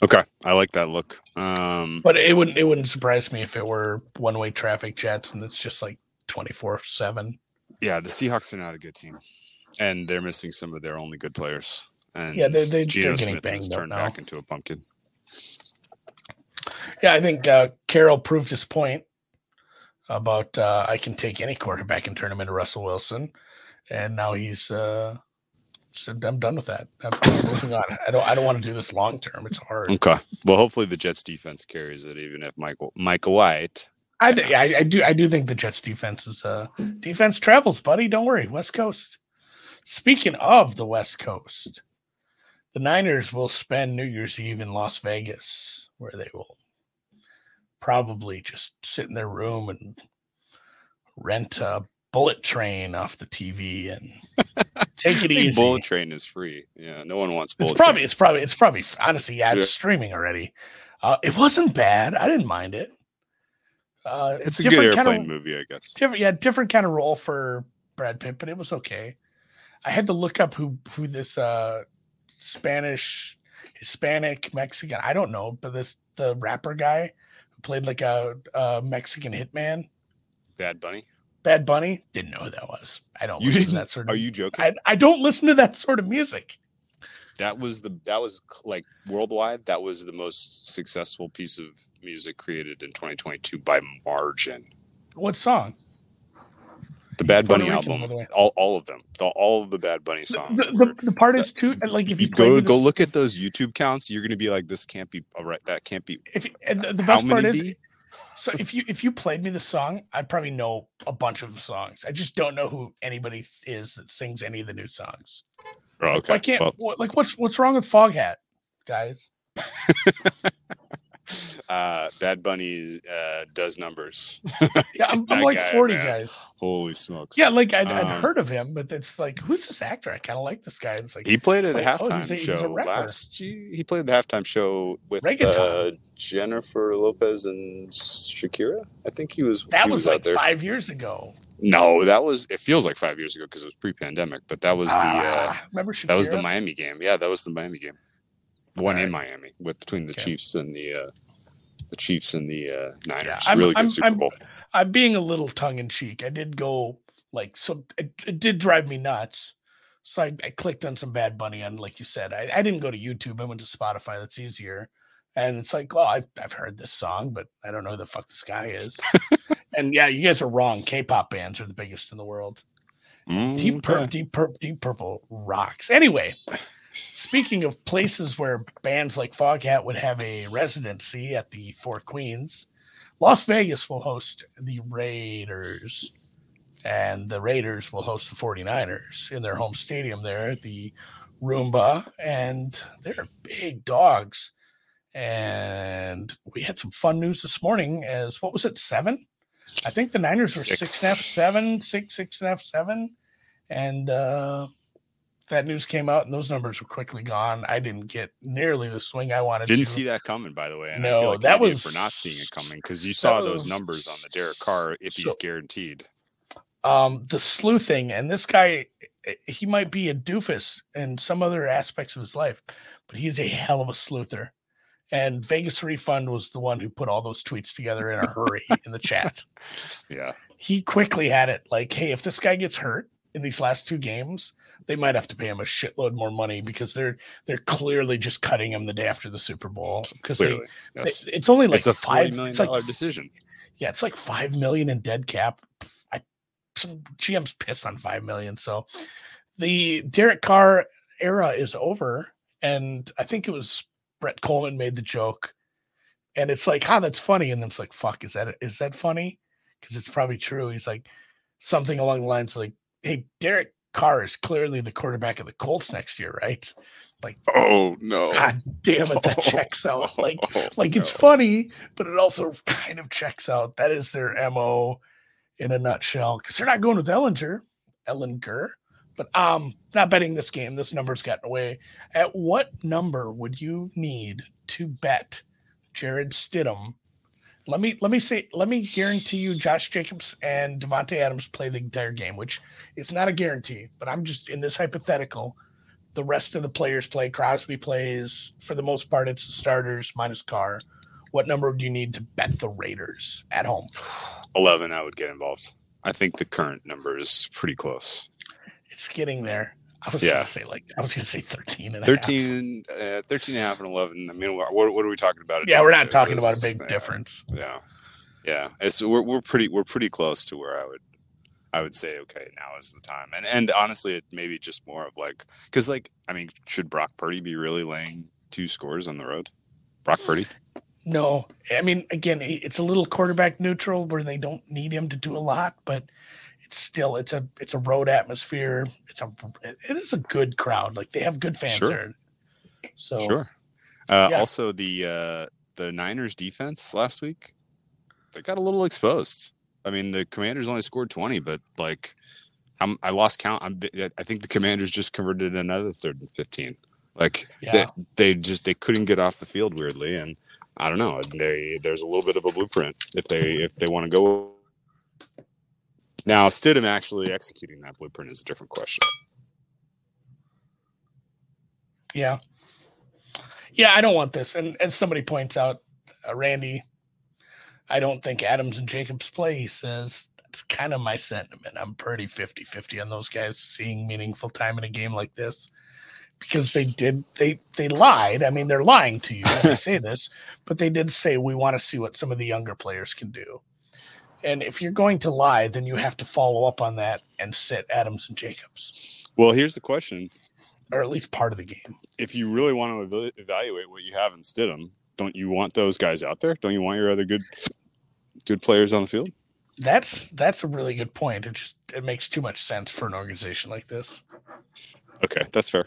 S2: Okay, I like that look. Um,
S3: but it wouldn't it wouldn't surprise me if it were one way traffic jets and it's just like 24 seven.
S2: Yeah, the Seahawks are not a good team, and they're missing some of their only good players. And
S3: yeah, they, they,
S2: Geno
S3: they're getting
S2: Smith has turned
S3: now.
S2: back into a pumpkin.
S3: Yeah, I think uh, Carroll proved his point about uh, I can take any quarterback and turn him into Russell Wilson, and now he's uh, said I'm done with that. I'm moving on. I don't I don't want to do this long term. It's hard.
S2: Okay, well, hopefully the Jets defense carries it, even if Michael Michael White.
S3: I, I, I do I do think the Jets defense is uh defense travels, buddy. Don't worry, West Coast. Speaking of the West Coast, the Niners will spend New Year's Eve in Las Vegas, where they will probably just sit in their room and rent a bullet train off the TV and take it easy.
S2: Bullet Train is free. Yeah, no one wants
S3: It's
S2: Bullet
S3: probably
S2: Train.
S3: it's probably it's probably it's probably honestly yeah, it's
S2: Yeah.
S3: streaming already. Uh, it wasn't bad. I didn't mind it. Uh,
S2: It's a good
S3: different kind
S2: airplane
S3: of-
S2: movie, I guess.
S3: different yeah different kind of role for brad pitt but it was okay i had to look up who who this uh spanish hispanic mexican i don't know but this the rapper guy who played like a, a mexican hitman
S2: Bad Bunny.
S3: Bad bunny didn't know who that was i don't
S2: You
S3: listen to that sort of
S2: Are you joking?
S3: I, I don't listen to that sort of music
S2: that was the that was like worldwide. That was the most successful piece of music created in 2022 by margin.
S3: what song
S2: The Bad Bunny
S3: Rican, by the
S2: album,
S3: way.
S2: all, all of them, the, all of the Bad Bunny songs.
S3: the, the, the part is too like if you,
S2: you go
S3: me
S2: go
S3: this-
S2: look at those YouTube counts. You're gonna be like, this can't be all right. That can't be.
S3: if you- the, the best part is
S2: be?
S3: So if you if you played me the song, I'd probably know a bunch of the songs. I just don't know who anybody is that sings any of the new songs.
S2: Oh, okay.
S3: can't
S2: Well,
S3: what, like what's what's wrong with Foghat, guys? <laughs> <laughs>
S2: uh, Bad Bunny uh, does numbers. <laughs>
S3: Yeah, I'm, I'm like
S2: guy,
S3: 40
S2: man.
S3: guys.
S2: Holy smokes!
S3: Yeah, like I'd, I'd
S2: Um,
S3: heard of him, but it's like who's this actor? I kind of like this guy. It's like
S2: He played at the
S3: Like, oh,
S2: halftime
S3: he's a- he's a
S2: show
S3: rapper.
S2: last. He played the halftime show with uh, Jennifer Lopez and Shakira. I think he was.
S3: that
S2: he
S3: was,
S2: out
S3: like five years ago.
S2: No, that was. It feels like five years ago because it was pre-pandemic. But that was the. Uh,
S3: Ah, remember Shakira?
S2: that was the Miami game. Yeah, that was the Miami game. One in Miami with between the
S3: Okay.
S2: Chiefs and the uh, the Chiefs and the uh, Niners.
S3: I'm-
S2: really good
S3: I'm-
S2: Super
S3: I'm-
S2: Bowl.
S3: I'm being a little tongue in cheek. I did go like so. It, it did drive me nuts. So I, I clicked on some Bad Bunny on, like you said. I, I didn't go to YouTube. I went to Spotify. That's easier. And it's like, well, I've I've heard this song, but I don't know who the fuck this guy is. <laughs> and yeah, you guys are wrong. K-pop bands are the biggest in the world. Deep,
S2: Mm,
S3: Pur-
S2: okay.
S3: Deep, Pur- Deep Purple rocks. Anyway, speaking of places where bands like Foghat would have a residency at the Four Queens, Las Vegas will host the Raiders, and the Raiders will host the 49ers in their home stadium there at the Roomba, and they're big dogs. And we had some fun news this morning as what was it, seven? I think the Niners were six,
S2: Six.
S3: and a half, seven, six, six and a half, seven. And uh, that news came out, and those numbers were quickly gone. I didn't get nearly the swing I wanted.
S2: Didn't
S3: to.
S2: see that coming, by the way. And I
S3: No,
S2: feel like
S3: that
S2: was
S3: was-
S2: for not seeing it coming because you saw those numbers on the Derek Carr if he's guaranteed.
S3: um the sleuthing and this guy eh, he might be a doofus in some other aspects of his life but he's a hell of a sleuther and vegas refund was the one who put all those tweets together in a hurry in the chat <laughs>
S2: Yeah,
S3: he quickly had it like hey if this guy gets hurt in these last two games they might have to pay him a shitload more money because they're they're clearly just cutting him the day after the super bowl because.
S2: Yes.
S3: it's only like
S2: it's a
S3: five
S2: million
S3: it's like
S2: decision.
S3: yeah, it's like five million in dead cap. I some GM's piss on five million. So the Derek Carr era is over. And I think it was Brett Coleman made the joke. And it's like, ah, that's funny. And then it's like, fuck, is that is that funny? Because it's probably true. He's like something along the lines like, hey, Derek Carr is clearly the quarterback of the Colts next year, right? Like,
S2: oh no,
S3: God damn it, that <laughs> checks out. Like,
S2: Oh,
S3: like it's
S2: no.
S3: funny, but it also <laughs> kind of checks out. That is their mo in a nutshell because they're not going with Ehlinger, Ehlinger. But um, not betting this game. This number's gotten away. At what number would you need to bet Jarrett Stidham? Let me let me say let me guarantee you Josh Jacobs and Davante Adams play the entire game, which is not a guarantee, but I'm just in this hypothetical. The rest of the players play. Crosby plays. For the most part, it's the starters minus Carr. What number do you need to bet the Raiders at home? <sighs>
S2: 11 i would get involved i think the current number is pretty close
S3: It's getting there. I was
S2: Yeah.
S3: gonna say like I was gonna say 13 and a half.
S2: 13 uh, 13 and a half and 11 i mean what, what are we talking about
S3: Yeah, we're not talking about a big
S2: yeah,
S3: difference.
S2: yeah. Yeah. It's we're, we're pretty we're pretty close to where i would i would say okay now is the time. And and honestly it may be just more of like because like i mean should brock purdy be really laying two scores on the road? Brock purdy?
S3: No, I mean again, it's a little quarterback neutral where they don't need him to do a lot, but still it's a it's a road atmosphere. It's a it is a good crowd. Like they have good fans
S2: Sure.
S3: there. So
S2: Sure. Uh,
S3: yeah.
S2: Also, the uh, the Niners defense last week, they got a little exposed. I mean, the Commanders only scored twenty, but like, I'm, I lost count. I'm, I think the Commanders just converted another third and fifteen. Like
S3: Yeah.
S2: they, they just they couldn't get off the field weirdly, and I don't know. They there's a little bit of a blueprint if they if they want to go. Now, Stidham actually executing that blueprint is a different question.
S3: Yeah. Yeah, I don't want this. And as somebody points out, uh, Randy, I don't think Adams and Jacobs play. He says that's kind of my sentiment. I'm pretty 50 50 on those guys seeing meaningful time in a game like this because they did, they, they lied. I mean, they're lying to you when they say <laughs> this, but they did say we want to see what some of the younger players can do. And if you're going to lie, then you have to follow up on that and sit Adams and Jacobs,
S2: Well, here's the question:
S3: or at least part of the game.
S2: if you really want to evalu- evaluate what you have in Stidham, don't you want those guys out there? Don't you want your other good good players on the field?
S3: That's that's a really good point. It just it makes too much sense for an organization like this.
S2: Okay, that's fair.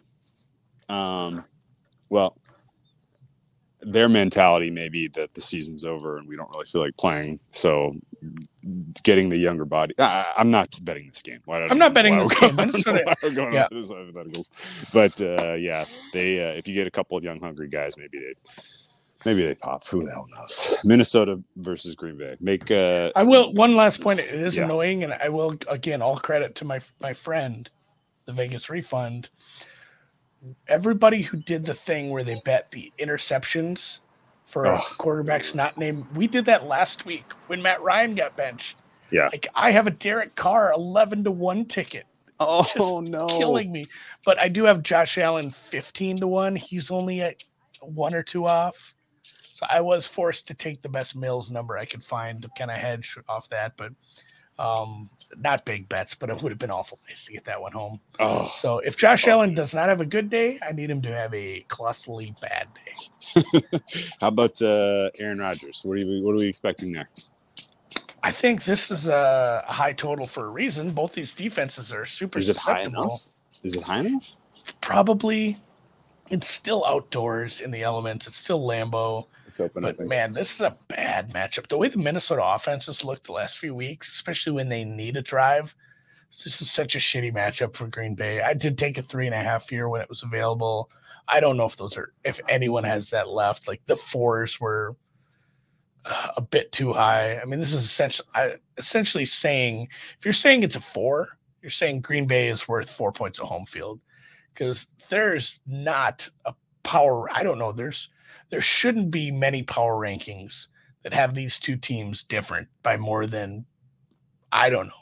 S2: Um, well, their mentality may be that the season's over and we don't really feel like playing. So, getting the younger body. I, I'm not betting this game. Why,
S3: I'm not betting this <laughs> game. Minnesota-
S2: going
S3: yeah.
S2: hypotheticals. But uh, yeah, they uh, if you get a couple of young hungry guys, maybe they maybe they pop. Who the hell knows? Minnesota versus Green Bay. Make uh,
S3: I will one last point. It is
S2: Yeah.
S3: annoying, and I will again all credit to my my friend, the Vegas refund. Everybody who did the thing where they bet the interceptions for
S2: Ugh.
S3: quarterbacks not named. We did that last week when Matt Ryan got benched.
S2: Yeah.
S3: Like I have a Derek Carr eleven to one ticket.
S2: oh no,
S3: killing me. But I do have Josh Allen 15 to 1. He's only at one or two off. So I was forced to take the best Mills number I could find to kind of hedge off that. But um, not big bets, but it would have been awful nice to get that one home.
S2: Oh,
S3: So if Josh
S2: tough.
S3: Allen does not have a good day, I need him to have a colossally bad day. <laughs>
S2: How about uh, Aaron Rodgers? What are you what are we expecting there?
S3: I think this is a high total for a reason. Both these defenses are super
S2: Is it high enough? Is it high enough?
S3: Probably. It's still outdoors in the elements. It's still Lambeau.
S2: It's open.
S3: But man, this is a bad matchup. The way the Minnesota offense has looked the last few weeks, especially when they need a drive, this is such a shitty matchup for Green Bay. I did take a three and a half here when it was available. I don't know if those are if anyone has that left. Like the fours were uh, a bit too high. I mean, this is essentially I, essentially saying if you're saying it's a four, you're saying Green Bay is worth four points of home field because there's not a power. I don't know. There's there shouldn't be many power rankings that have these two teams different by more than I don't know.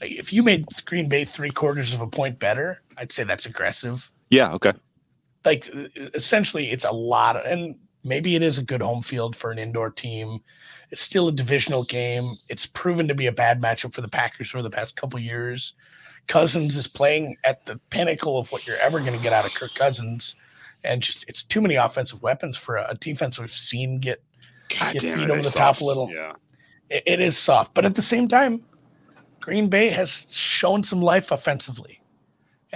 S3: Like if you made Green Bay three quarters of a point better, I'd say that's aggressive.
S2: yeah. Okay.
S3: Like essentially, it's a lot, of, and maybe it is a good home field for an indoor team. It's still a divisional game. It's proven to be a bad matchup for the Packers for the past couple years. Cousins is playing at the pinnacle of what you're ever going to get out of Kirk Cousins, and just it's too many offensive weapons for a, a defense we've seen get
S2: God
S3: Get
S2: damn
S3: beat
S2: it!
S3: over the top a little.
S2: Yeah.
S3: it, it is soft, but at the same time, Green Bay has shown some life offensively.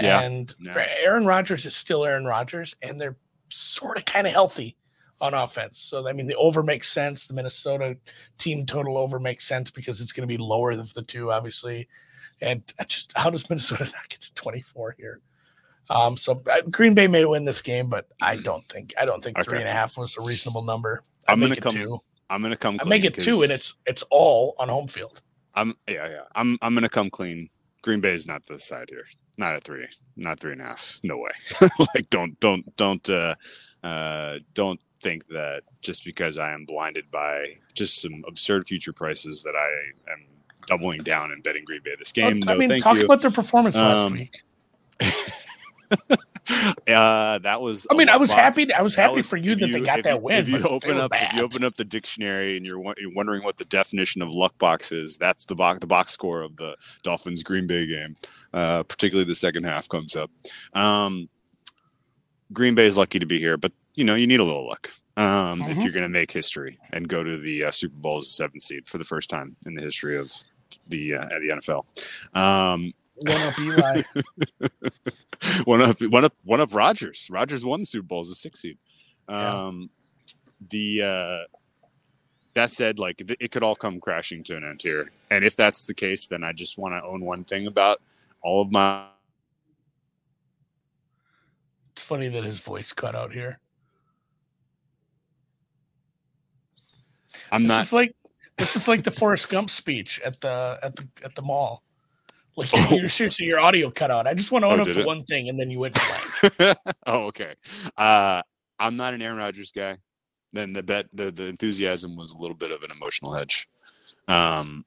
S2: Yeah,
S3: And
S2: yeah.
S3: Aaron Rodgers is still Aaron Rodgers, and they're sort of kind of healthy on offense. So I mean, the over makes sense. The Minnesota team total over makes sense because it's going to be lower of the two, obviously. And just how does Minnesota <laughs> not get to 24 here? Um, so uh, Green Bay may win this game, but I don't think I don't think three
S2: Okay.
S3: and a half was a reasonable number. I
S2: I'm gonna come-
S3: two.
S2: I'm gonna come.
S3: I make it two, and it's it's all on home field.
S2: I'm yeah yeah. I'm I'm gonna come clean. Green Bay is not the side here. Not at three. Not three and a half. No way. <laughs> like don't don't don't uh uh don't think that just because I am blinded by just some absurd future prices that I am doubling down and betting Green Bay this game.
S3: I
S2: no,
S3: mean,
S2: thank
S3: talk
S2: you.
S3: about their performance last
S2: Um,
S3: week. <laughs> <laughs>
S2: uh, that was.
S3: I mean, I was
S2: box.
S3: happy. I was happy
S2: was-
S3: for you
S2: if
S3: that they got
S2: if
S3: that
S2: you-
S3: win.
S2: If you open up, if you open up the dictionary and you're, you're wondering what the definition of luck box is, that's the box, the box score of the Dolphins Green Bay game. Uh, particularly the second half comes up. Um, Green Bay is lucky to be here, but you know you need a little luck um, if
S3: Mhm.
S2: you're going to make history and go to the uh, Super Bowl as a seven seed for the first time in the history of the uh, the NFL. Um,
S3: one up Eli. <laughs>
S2: one up one up one up Rodgers. Rodgers won the Super Bowl as a six seed.
S3: Yeah.
S2: Um the uh that said, like it could all come crashing to an end here. And if that's the case, then I just want to own one thing about all of my
S3: It's funny that his voice cut out here.
S2: I'm not
S3: this
S2: not
S3: is like this is like the Forrest Gump speech at the at the at the mall. Like <laughs>
S2: Oh.
S3: you're seriously your audio cut out. I just want to own
S2: Oh,
S3: up to
S2: it?
S3: one thing, and then you went <laughs> blank.
S2: oh, okay. Uh I'm not an Aaron Rodgers guy. Then the bet the, the enthusiasm was a little bit of an emotional hedge. Um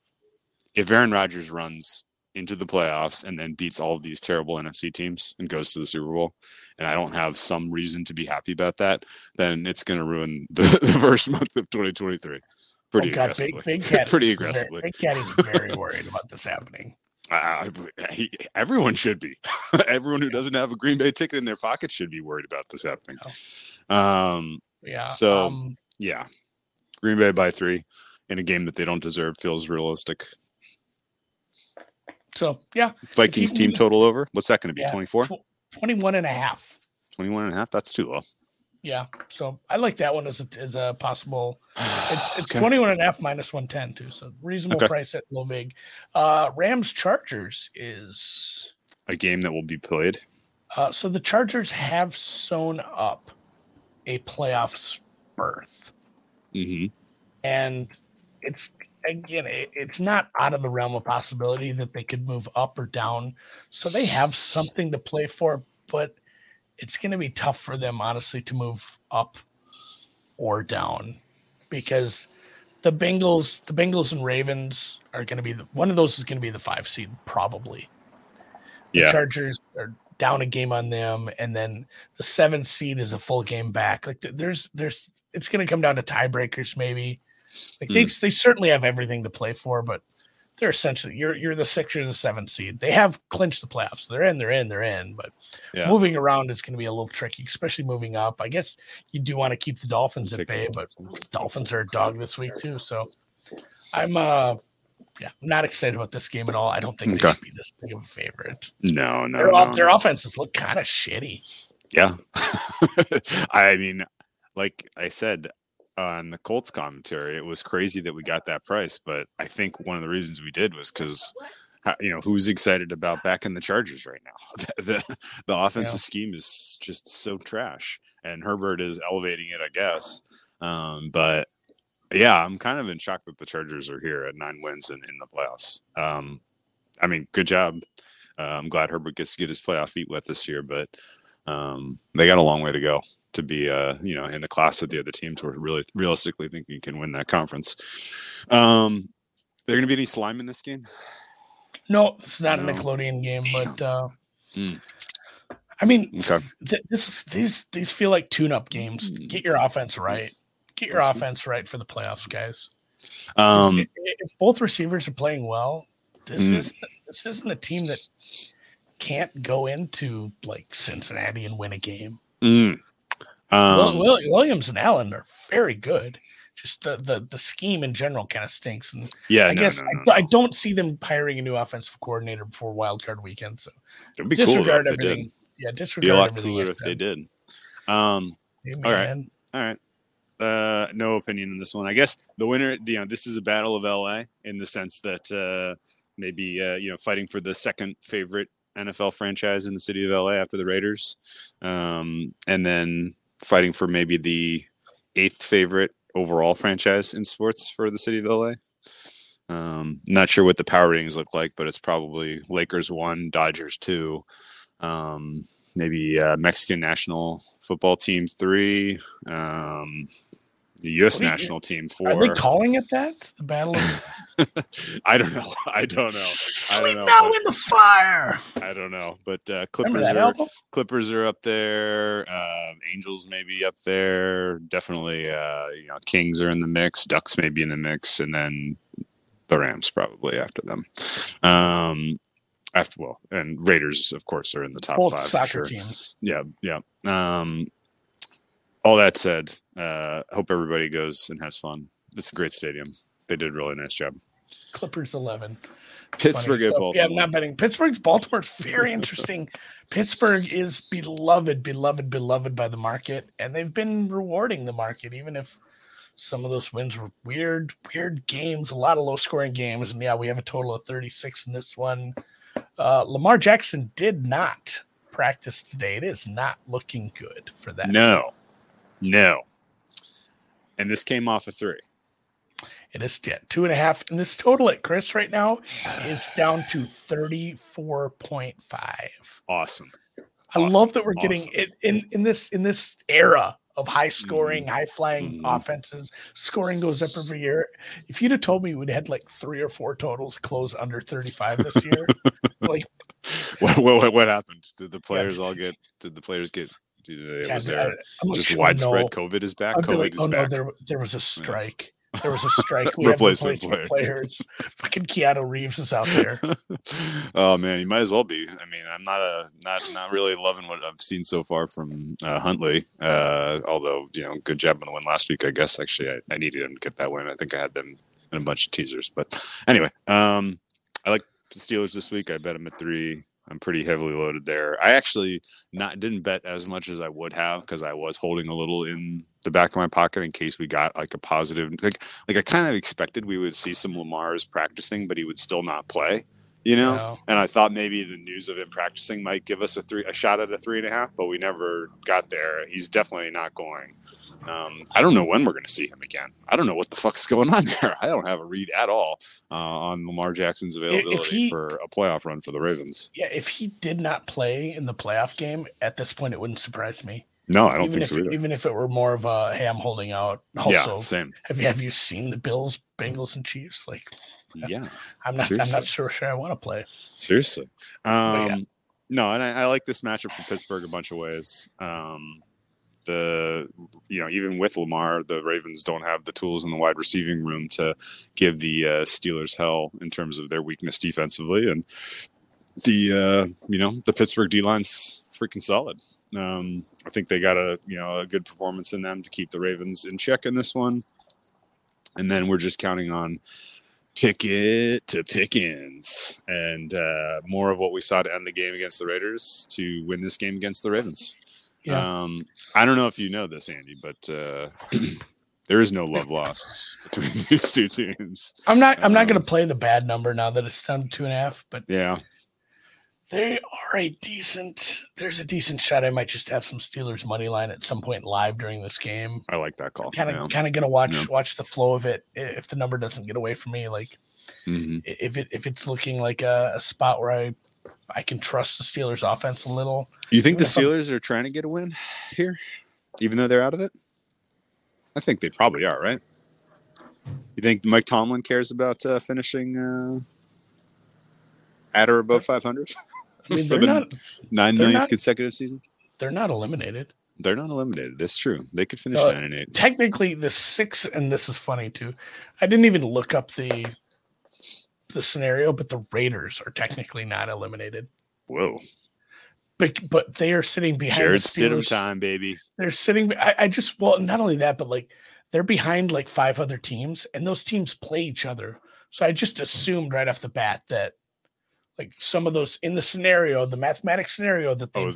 S2: if Aaron Rodgers runs into the playoffs and then beats all of these terrible NFC teams and goes to the Super Bowl, and I don't have some reason to be happy about that, then it's going to ruin <laughs> the, the first month of 2023 pretty
S3: Oh, God,
S2: aggressively.
S3: Big, Big Cat
S2: pretty aggressively.
S3: Big Cat is very worried about this happening.
S2: I, I- he, everyone should be. <laughs> everyone who doesn't have a Green Bay ticket in their pocket should be worried about this happening. Um,
S3: Yeah.
S2: So-
S3: um,
S2: yeah, Green Bay by three in a game that they don't deserve feels realistic.
S3: so yeah,
S2: Vikings team
S3: need-
S2: total over. What's that going to be?
S3: Yeah.
S2: 24?
S3: tw- 21 and a half.
S2: 21 and a half? That's too low.
S3: Yeah. So I like that one as a, as a possible. <sighs> It's it's
S2: Okay.
S3: 21 and a half minus 110 too. So reasonable
S2: Okay.
S3: price at low vig. Uh Rams Chargers is
S2: a game that will be played.
S3: uh so the Chargers have sewn up a playoffs berth.
S2: hmm
S3: And it's again it, it's not out of the realm of possibility that they could move up or down. So they have something to play for, but it's going to be tough for them honestly to move up or down because the Bengals, the Bengals and Ravens are going to be the, one of those is going to be the 5 seed probably. The
S2: Yeah.
S3: Chargers are down a game on them and then the 7 seed is a full game back. Like there's there's it's going to come down to tiebreakers maybe. Like they
S2: Hmm.
S3: they certainly have everything to play for, but they're essentially you're you're the six, you're the seventh seed. They have clinched the playoffs. They're in, they're in, they're in. But
S2: Yeah.
S3: moving around is going to be a little tricky, especially moving up. I guess you do want to keep the Dolphins at bay, but Dolphins are a dog this week too. So I'm uh yeah, I'm not excited about this game at all. I don't think they
S2: Okay.
S3: should be this big of a favorite.
S2: No, no,
S3: their,
S2: no,
S3: off- their
S2: no.
S3: offenses look kind of shitty.
S2: Yeah. <laughs> I mean, like I said on the Colts commentary, it was crazy that we got that price, but I think one of the reasons we did was because you know who's excited about backing the Chargers right now. <laughs> the the, the offensive scheme is just so trash, and Herbert is elevating it, I guess. Um, but yeah, I'm kind of in shock that the Chargers are here at nine wins and in the playoffs. Um, I mean, good job. Uh, I'm glad Herbert gets to get his playoff feet wet this year, but um, they got a long way to go to be, uh, you know, in the class that the other teams were really realistically thinking can win that conference. Um, there going to be any slime in this game?
S3: No, it's not a Nickelodeon game, but uh,
S2: Mm.
S3: I mean,
S2: Okay.
S3: th- this is these these feel like tune-up games. Get your offense right. Get your offense right for the playoffs, guys.
S2: Um,
S3: if, if both receivers are playing well, this
S2: Mm.
S3: is this isn't a team that can't go into like Cincinnati and win a game.
S2: mm, um,
S3: Will, Williams and Allen are very good. just the the, the scheme in general kind of stinks. And
S2: Yeah,
S3: I
S2: no,
S3: guess
S2: no,
S3: I,
S2: no,
S3: I
S2: no.
S3: don't see them hiring a new offensive coordinator before wild card weekend. So
S2: It'd be cool though,
S3: disregard
S2: if they
S3: everything.
S2: did.
S3: Yeah,
S2: Be a lot cooler if they did. Um,
S3: Hey,
S2: all right, all right. Uh, no opinion on this one. I guess the winner, you know, this is a battle of LA in the sense that uh, maybe uh, you know fighting for the second favorite NFL franchise in the city of LA after the Raiders, um, and then fighting for maybe the eighth favorite overall franchise in sports for the city of LA. Um, not sure what the power ratings look like, but it's probably Lakers one, Dodgers two, um, maybe uh, Mexican national football team three, um, the U.S.
S3: What do you-
S2: national team for.
S3: Are they calling it that? The battle of <laughs> <laughs>
S2: I don't know. I don't know. I don't know,
S3: now
S2: but-
S3: in the fire.
S2: I don't know. But uh, Clippers are
S3: album?
S2: Clippers are up there. Um, Angels maybe up there. Definitely, uh, you know, Kings are in the mix. Ducks maybe in the mix, and then the Rams probably after them. Um, after well, and Raiders of course are in the top
S3: Both
S2: five.
S3: soccer
S2: sure.
S3: teams.
S2: Yeah, yeah. Um, all that said, uh, hope everybody goes and has fun. It's a great stadium. They did a really nice job.
S3: Clippers eleven.
S2: Pittsburgh at
S3: So,
S2: Baltimore.
S3: Yeah, I'm not betting. Pittsburgh's Baltimore's very interesting. <laughs> Pittsburgh is beloved, beloved, beloved by the market, and they've been rewarding the market, even if some of those wins were weird, weird games, a lot of low scoring games. And yeah, we have a total of 36 in this one. Uh, Lamar Jackson did not practice today. It is not looking good for that.
S2: No, no. And this came off a three.
S3: It is yeah, two and a half. And this total at Circa right now is <sighs> down to 34.5.
S2: Awesome.
S3: I
S2: Awesome.
S3: love that we're getting
S2: Awesome.
S3: it in in this in this era of high scoring, high flying
S2: Mhm.
S3: offenses. Scoring goes up every year. If you'd have told me we'd had like three or four totals close under 35 this year, <laughs> like
S2: What, what, what happened? Did the players all get? Did the players get?
S3: God,
S2: was there just
S3: we
S2: widespread
S3: know?
S2: COVID is back? COVID
S3: like,
S2: is
S3: oh no,
S2: back.
S3: there there was a strike. There was a <laughs> strike. We
S2: Replacement players.
S3: players. <laughs> Fucking Keanu Reeves is out there. <laughs>
S2: oh man, you might as well be. I mean, I'm not a not not really loving what I've seen so far from uh, Huntley. Uh, although you know, good job on the win last week. I guess actually, I, I needed him to get that win. I think I had them in a bunch of teasers. But anyway, um, I like the Steelers this week. I bet them at three. I'm pretty heavily loaded there. I actually not didn't bet as much as I would have because I was holding a little in the back of my pocket in case we got like a positive. Like like I kind of expected we would see some Lamar's practicing, but he would still not play. You know,
S3: know?
S2: and I thought maybe the news of him practicing might give us a three a shot at a three and a half, but we never got there. He's definitely not going. Um, I don't know when we're going to see him again. I don't know what the fuck's going on <laughs> there. I don't have a read at all uh, on Lamar Jackson's availability
S3: he-
S2: for a playoff run for the Ravens.
S3: Yeah, if he did not play in the playoff game, at this point it wouldn't surprise me.
S2: No, I don't
S3: even
S2: think
S3: if
S2: so either.
S3: even if it were more of a hey, I'm holding out.
S2: yeah,
S3: Also,
S2: same.
S3: have you have you seen the Bills, Bengals, and Chiefs? Like <laughs>
S2: Yeah,
S3: I'm not I'm not sure sure I want to play.
S2: seriously. Um,
S3: yeah.
S2: No, and I, I like this matchup for Pittsburgh a bunch of ways. Um, the you know even with Lamar, the Ravens don't have the tools in the wide receiving room to give the uh, Steelers hell in terms of their weakness defensively, and the uh, you know the Pittsburgh D line's freaking solid. Um, I think they got a you know a good performance in them to keep the Ravens in check in this one, and then we're just counting on Pickett to Pickens and uh, more of what we saw to end the game against the Raiders to win this game against the Ravens.
S3: Yeah.
S2: Um, I don't know if you know this, Andy, but uh, <clears throat> there is no love lost between <laughs> these two teams.
S3: I'm not I'm not
S2: um,
S3: gonna play the bad number now that it's down to two and a half, but
S2: Yeah,
S3: they are a decent there's a decent shot I might just have some Steelers money line at some point live during this game.
S2: I like that call.
S3: Kind of
S2: yeah.
S3: kind of gonna watch
S2: Yeah.
S3: watch the flow of it if the number doesn't get away from me. Like
S2: Mhm.
S3: if it if it's looking like a, a spot where I I can trust the Steelers offense a little.
S2: You think the
S3: I'm-
S2: Steelers are trying to get a win here, even though they're out of it? I think they probably are, right? You think Mike Tomlin cares about uh, finishing uh, at or above 500? <laughs>
S3: I <laughs> mean
S2: For the
S3: not
S2: Nine
S3: not-
S2: consecutive season?
S3: they're not eliminated.
S2: They're not eliminated. That's true. They could finish
S3: No,
S2: nine and eight.
S3: technically the six and this is funny too i didn't even look up the the scenario but the raiders are technically not eliminated
S2: Whoa,
S3: but but they are sitting behind Jarrett
S2: Stidham time, baby.
S3: they're sitting I, I just well not only that but like they're behind like five other teams, and those teams play each other. So I just assumed right off the bat that like some of those in the scenario, the mathematics scenario that oh, they
S2: Oh,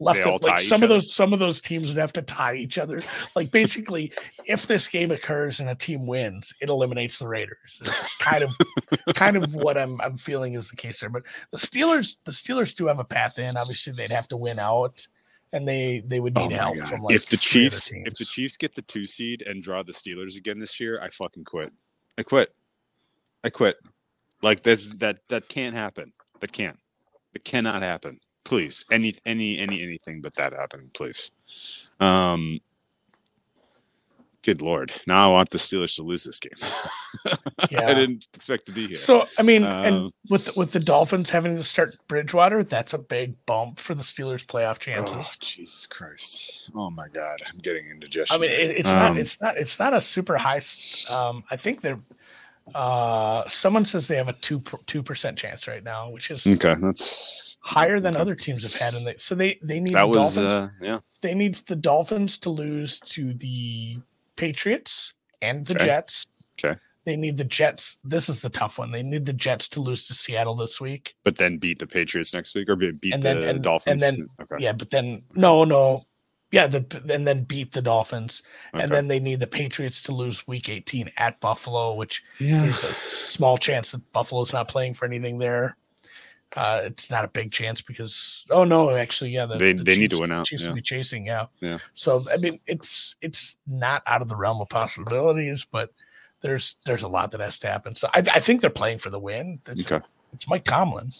S3: left it, like some of
S2: other?
S3: those some of those teams would have to tie each other. Like basically, if this game occurs and a team wins, it eliminates the Raiders. It's kind of kind of what I'm I'm feeling is the case there. But the Steelers the Steelers do have a path in. Obviously, they'd have to win out, and they they would
S2: Oh
S3: need
S2: my
S3: help
S2: God.
S3: from like
S2: if the Chiefs, if the. Chiefs get the two seed and draw the Steelers again this year, I fucking quit. I quit. I quit. Like this that that can't happen. That can't. It cannot happen. Please, any any any anything but that happen, please. Um. Good lord! Now I want the Steelers to lose this game. <laughs>
S3: Yeah.
S2: I didn't expect to be here.
S3: So I mean,
S2: Um,
S3: and with with the Dolphins having to start Bridgewater, that's a big bump for the Steelers' playoff chances.
S2: oh Jesus Christ! Oh my God! I'm getting indigestion.
S3: I mean, it, it's
S2: Um,
S3: not it's not it's not a super high. Um, I think they're. Uh, someone says they have a two two percent chance right now, which is
S2: okay. That's
S3: higher than other teams have had. And they so they they need
S2: that
S3: the
S2: was
S3: Dolphins.
S2: uh yeah.
S3: they need the Dolphins to lose to the Patriots and the
S2: Okay.
S3: Jets.
S2: Okay.
S3: They need the Jets. This is the tough one. They need the Jets to lose to Seattle this week.
S2: But then beat the Patriots next week, or be- beat
S3: And
S2: the
S3: then- and- and
S2: Dolphins.
S3: then-
S2: okay.
S3: Yeah, but then no, no, yeah, the and then beat the Dolphins, and then they need the Patriots to lose Week 18 at Buffalo, which
S2: yeah.
S3: there's a small chance that Buffalo's not playing for anything there. Uh, it's not a big chance because oh no, actually, yeah, the,
S2: They-
S3: the
S2: they need to
S3: Chiefs-
S2: win out,
S3: Chiefs
S2: yeah.
S3: will be chasing, yeah,
S2: Yeah.
S3: So I mean, it's it's not out of the realm of possibilities, but there's there's a lot that has to happen. So I, I think they're playing for the win. It's,
S2: Okay.
S3: It's Mike Tomlin.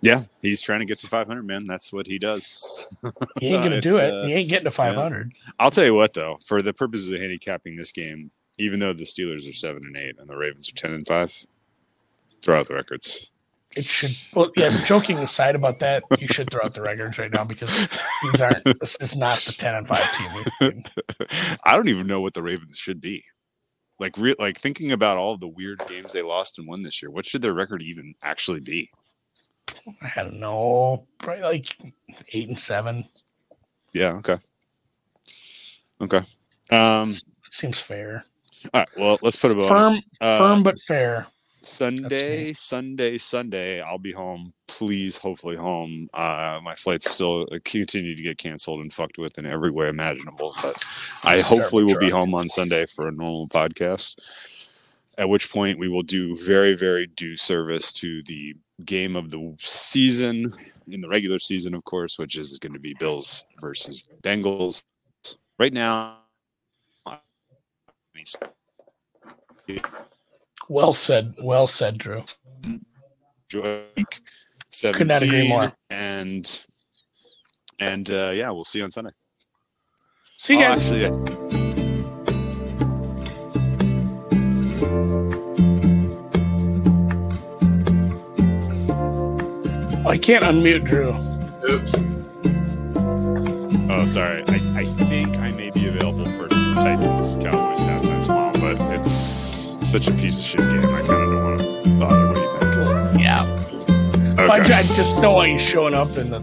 S2: Yeah, he's trying to get to 500, man. That's what he does. <laughs>
S3: He ain't gonna do it.
S2: uh,
S3: he ain't getting to 500.
S2: I'll tell you what, though, for the purposes of handicapping this game, even though the Steelers are seven and eight and the Ravens are ten and five, throw out the records.
S3: It should. Well, yeah. Joking aside about that, you should throw out the records right now because these aren't. This is not the 10 and 5 team. <laughs>
S2: I don't even know what the Ravens should be. Like, re- like thinking about all the weird games they lost and won this year, what should their record even actually be?
S3: I don't know. Probably like eight and seven.
S2: Yeah. Okay. Okay. Um.
S3: It seems fair.
S2: All right. Well, let's put a bow.
S3: Firm,
S2: Uh,
S3: firm but fair.
S2: Sunday, Sunday, Sunday. I'll be home. Please, hopefully home. Uh, my flights still continue to get canceled and fucked with in every way imaginable. But I hopefully will be home on Sunday for a normal podcast. At which point we will do very, very due service to the game of the season in the regular season, of course, which is going to be Bills versus Bengals. Right now,
S3: Well said. Well said, Drew. Could not agree more.
S2: And and uh, yeah, we'll see you on Sunday.
S3: See you
S2: Oh,
S3: guys.
S2: actually.
S3: Oh, I can't unmute Drew.
S4: Oops.
S2: Oh, sorry. I, I think I may be available for Titans Cowboys halftime tomorrow, but it's such a piece of shit game. I kind of don't want to bother. What do you think?
S3: Yeah.
S2: Okay.
S3: I, I just don't want showing up in the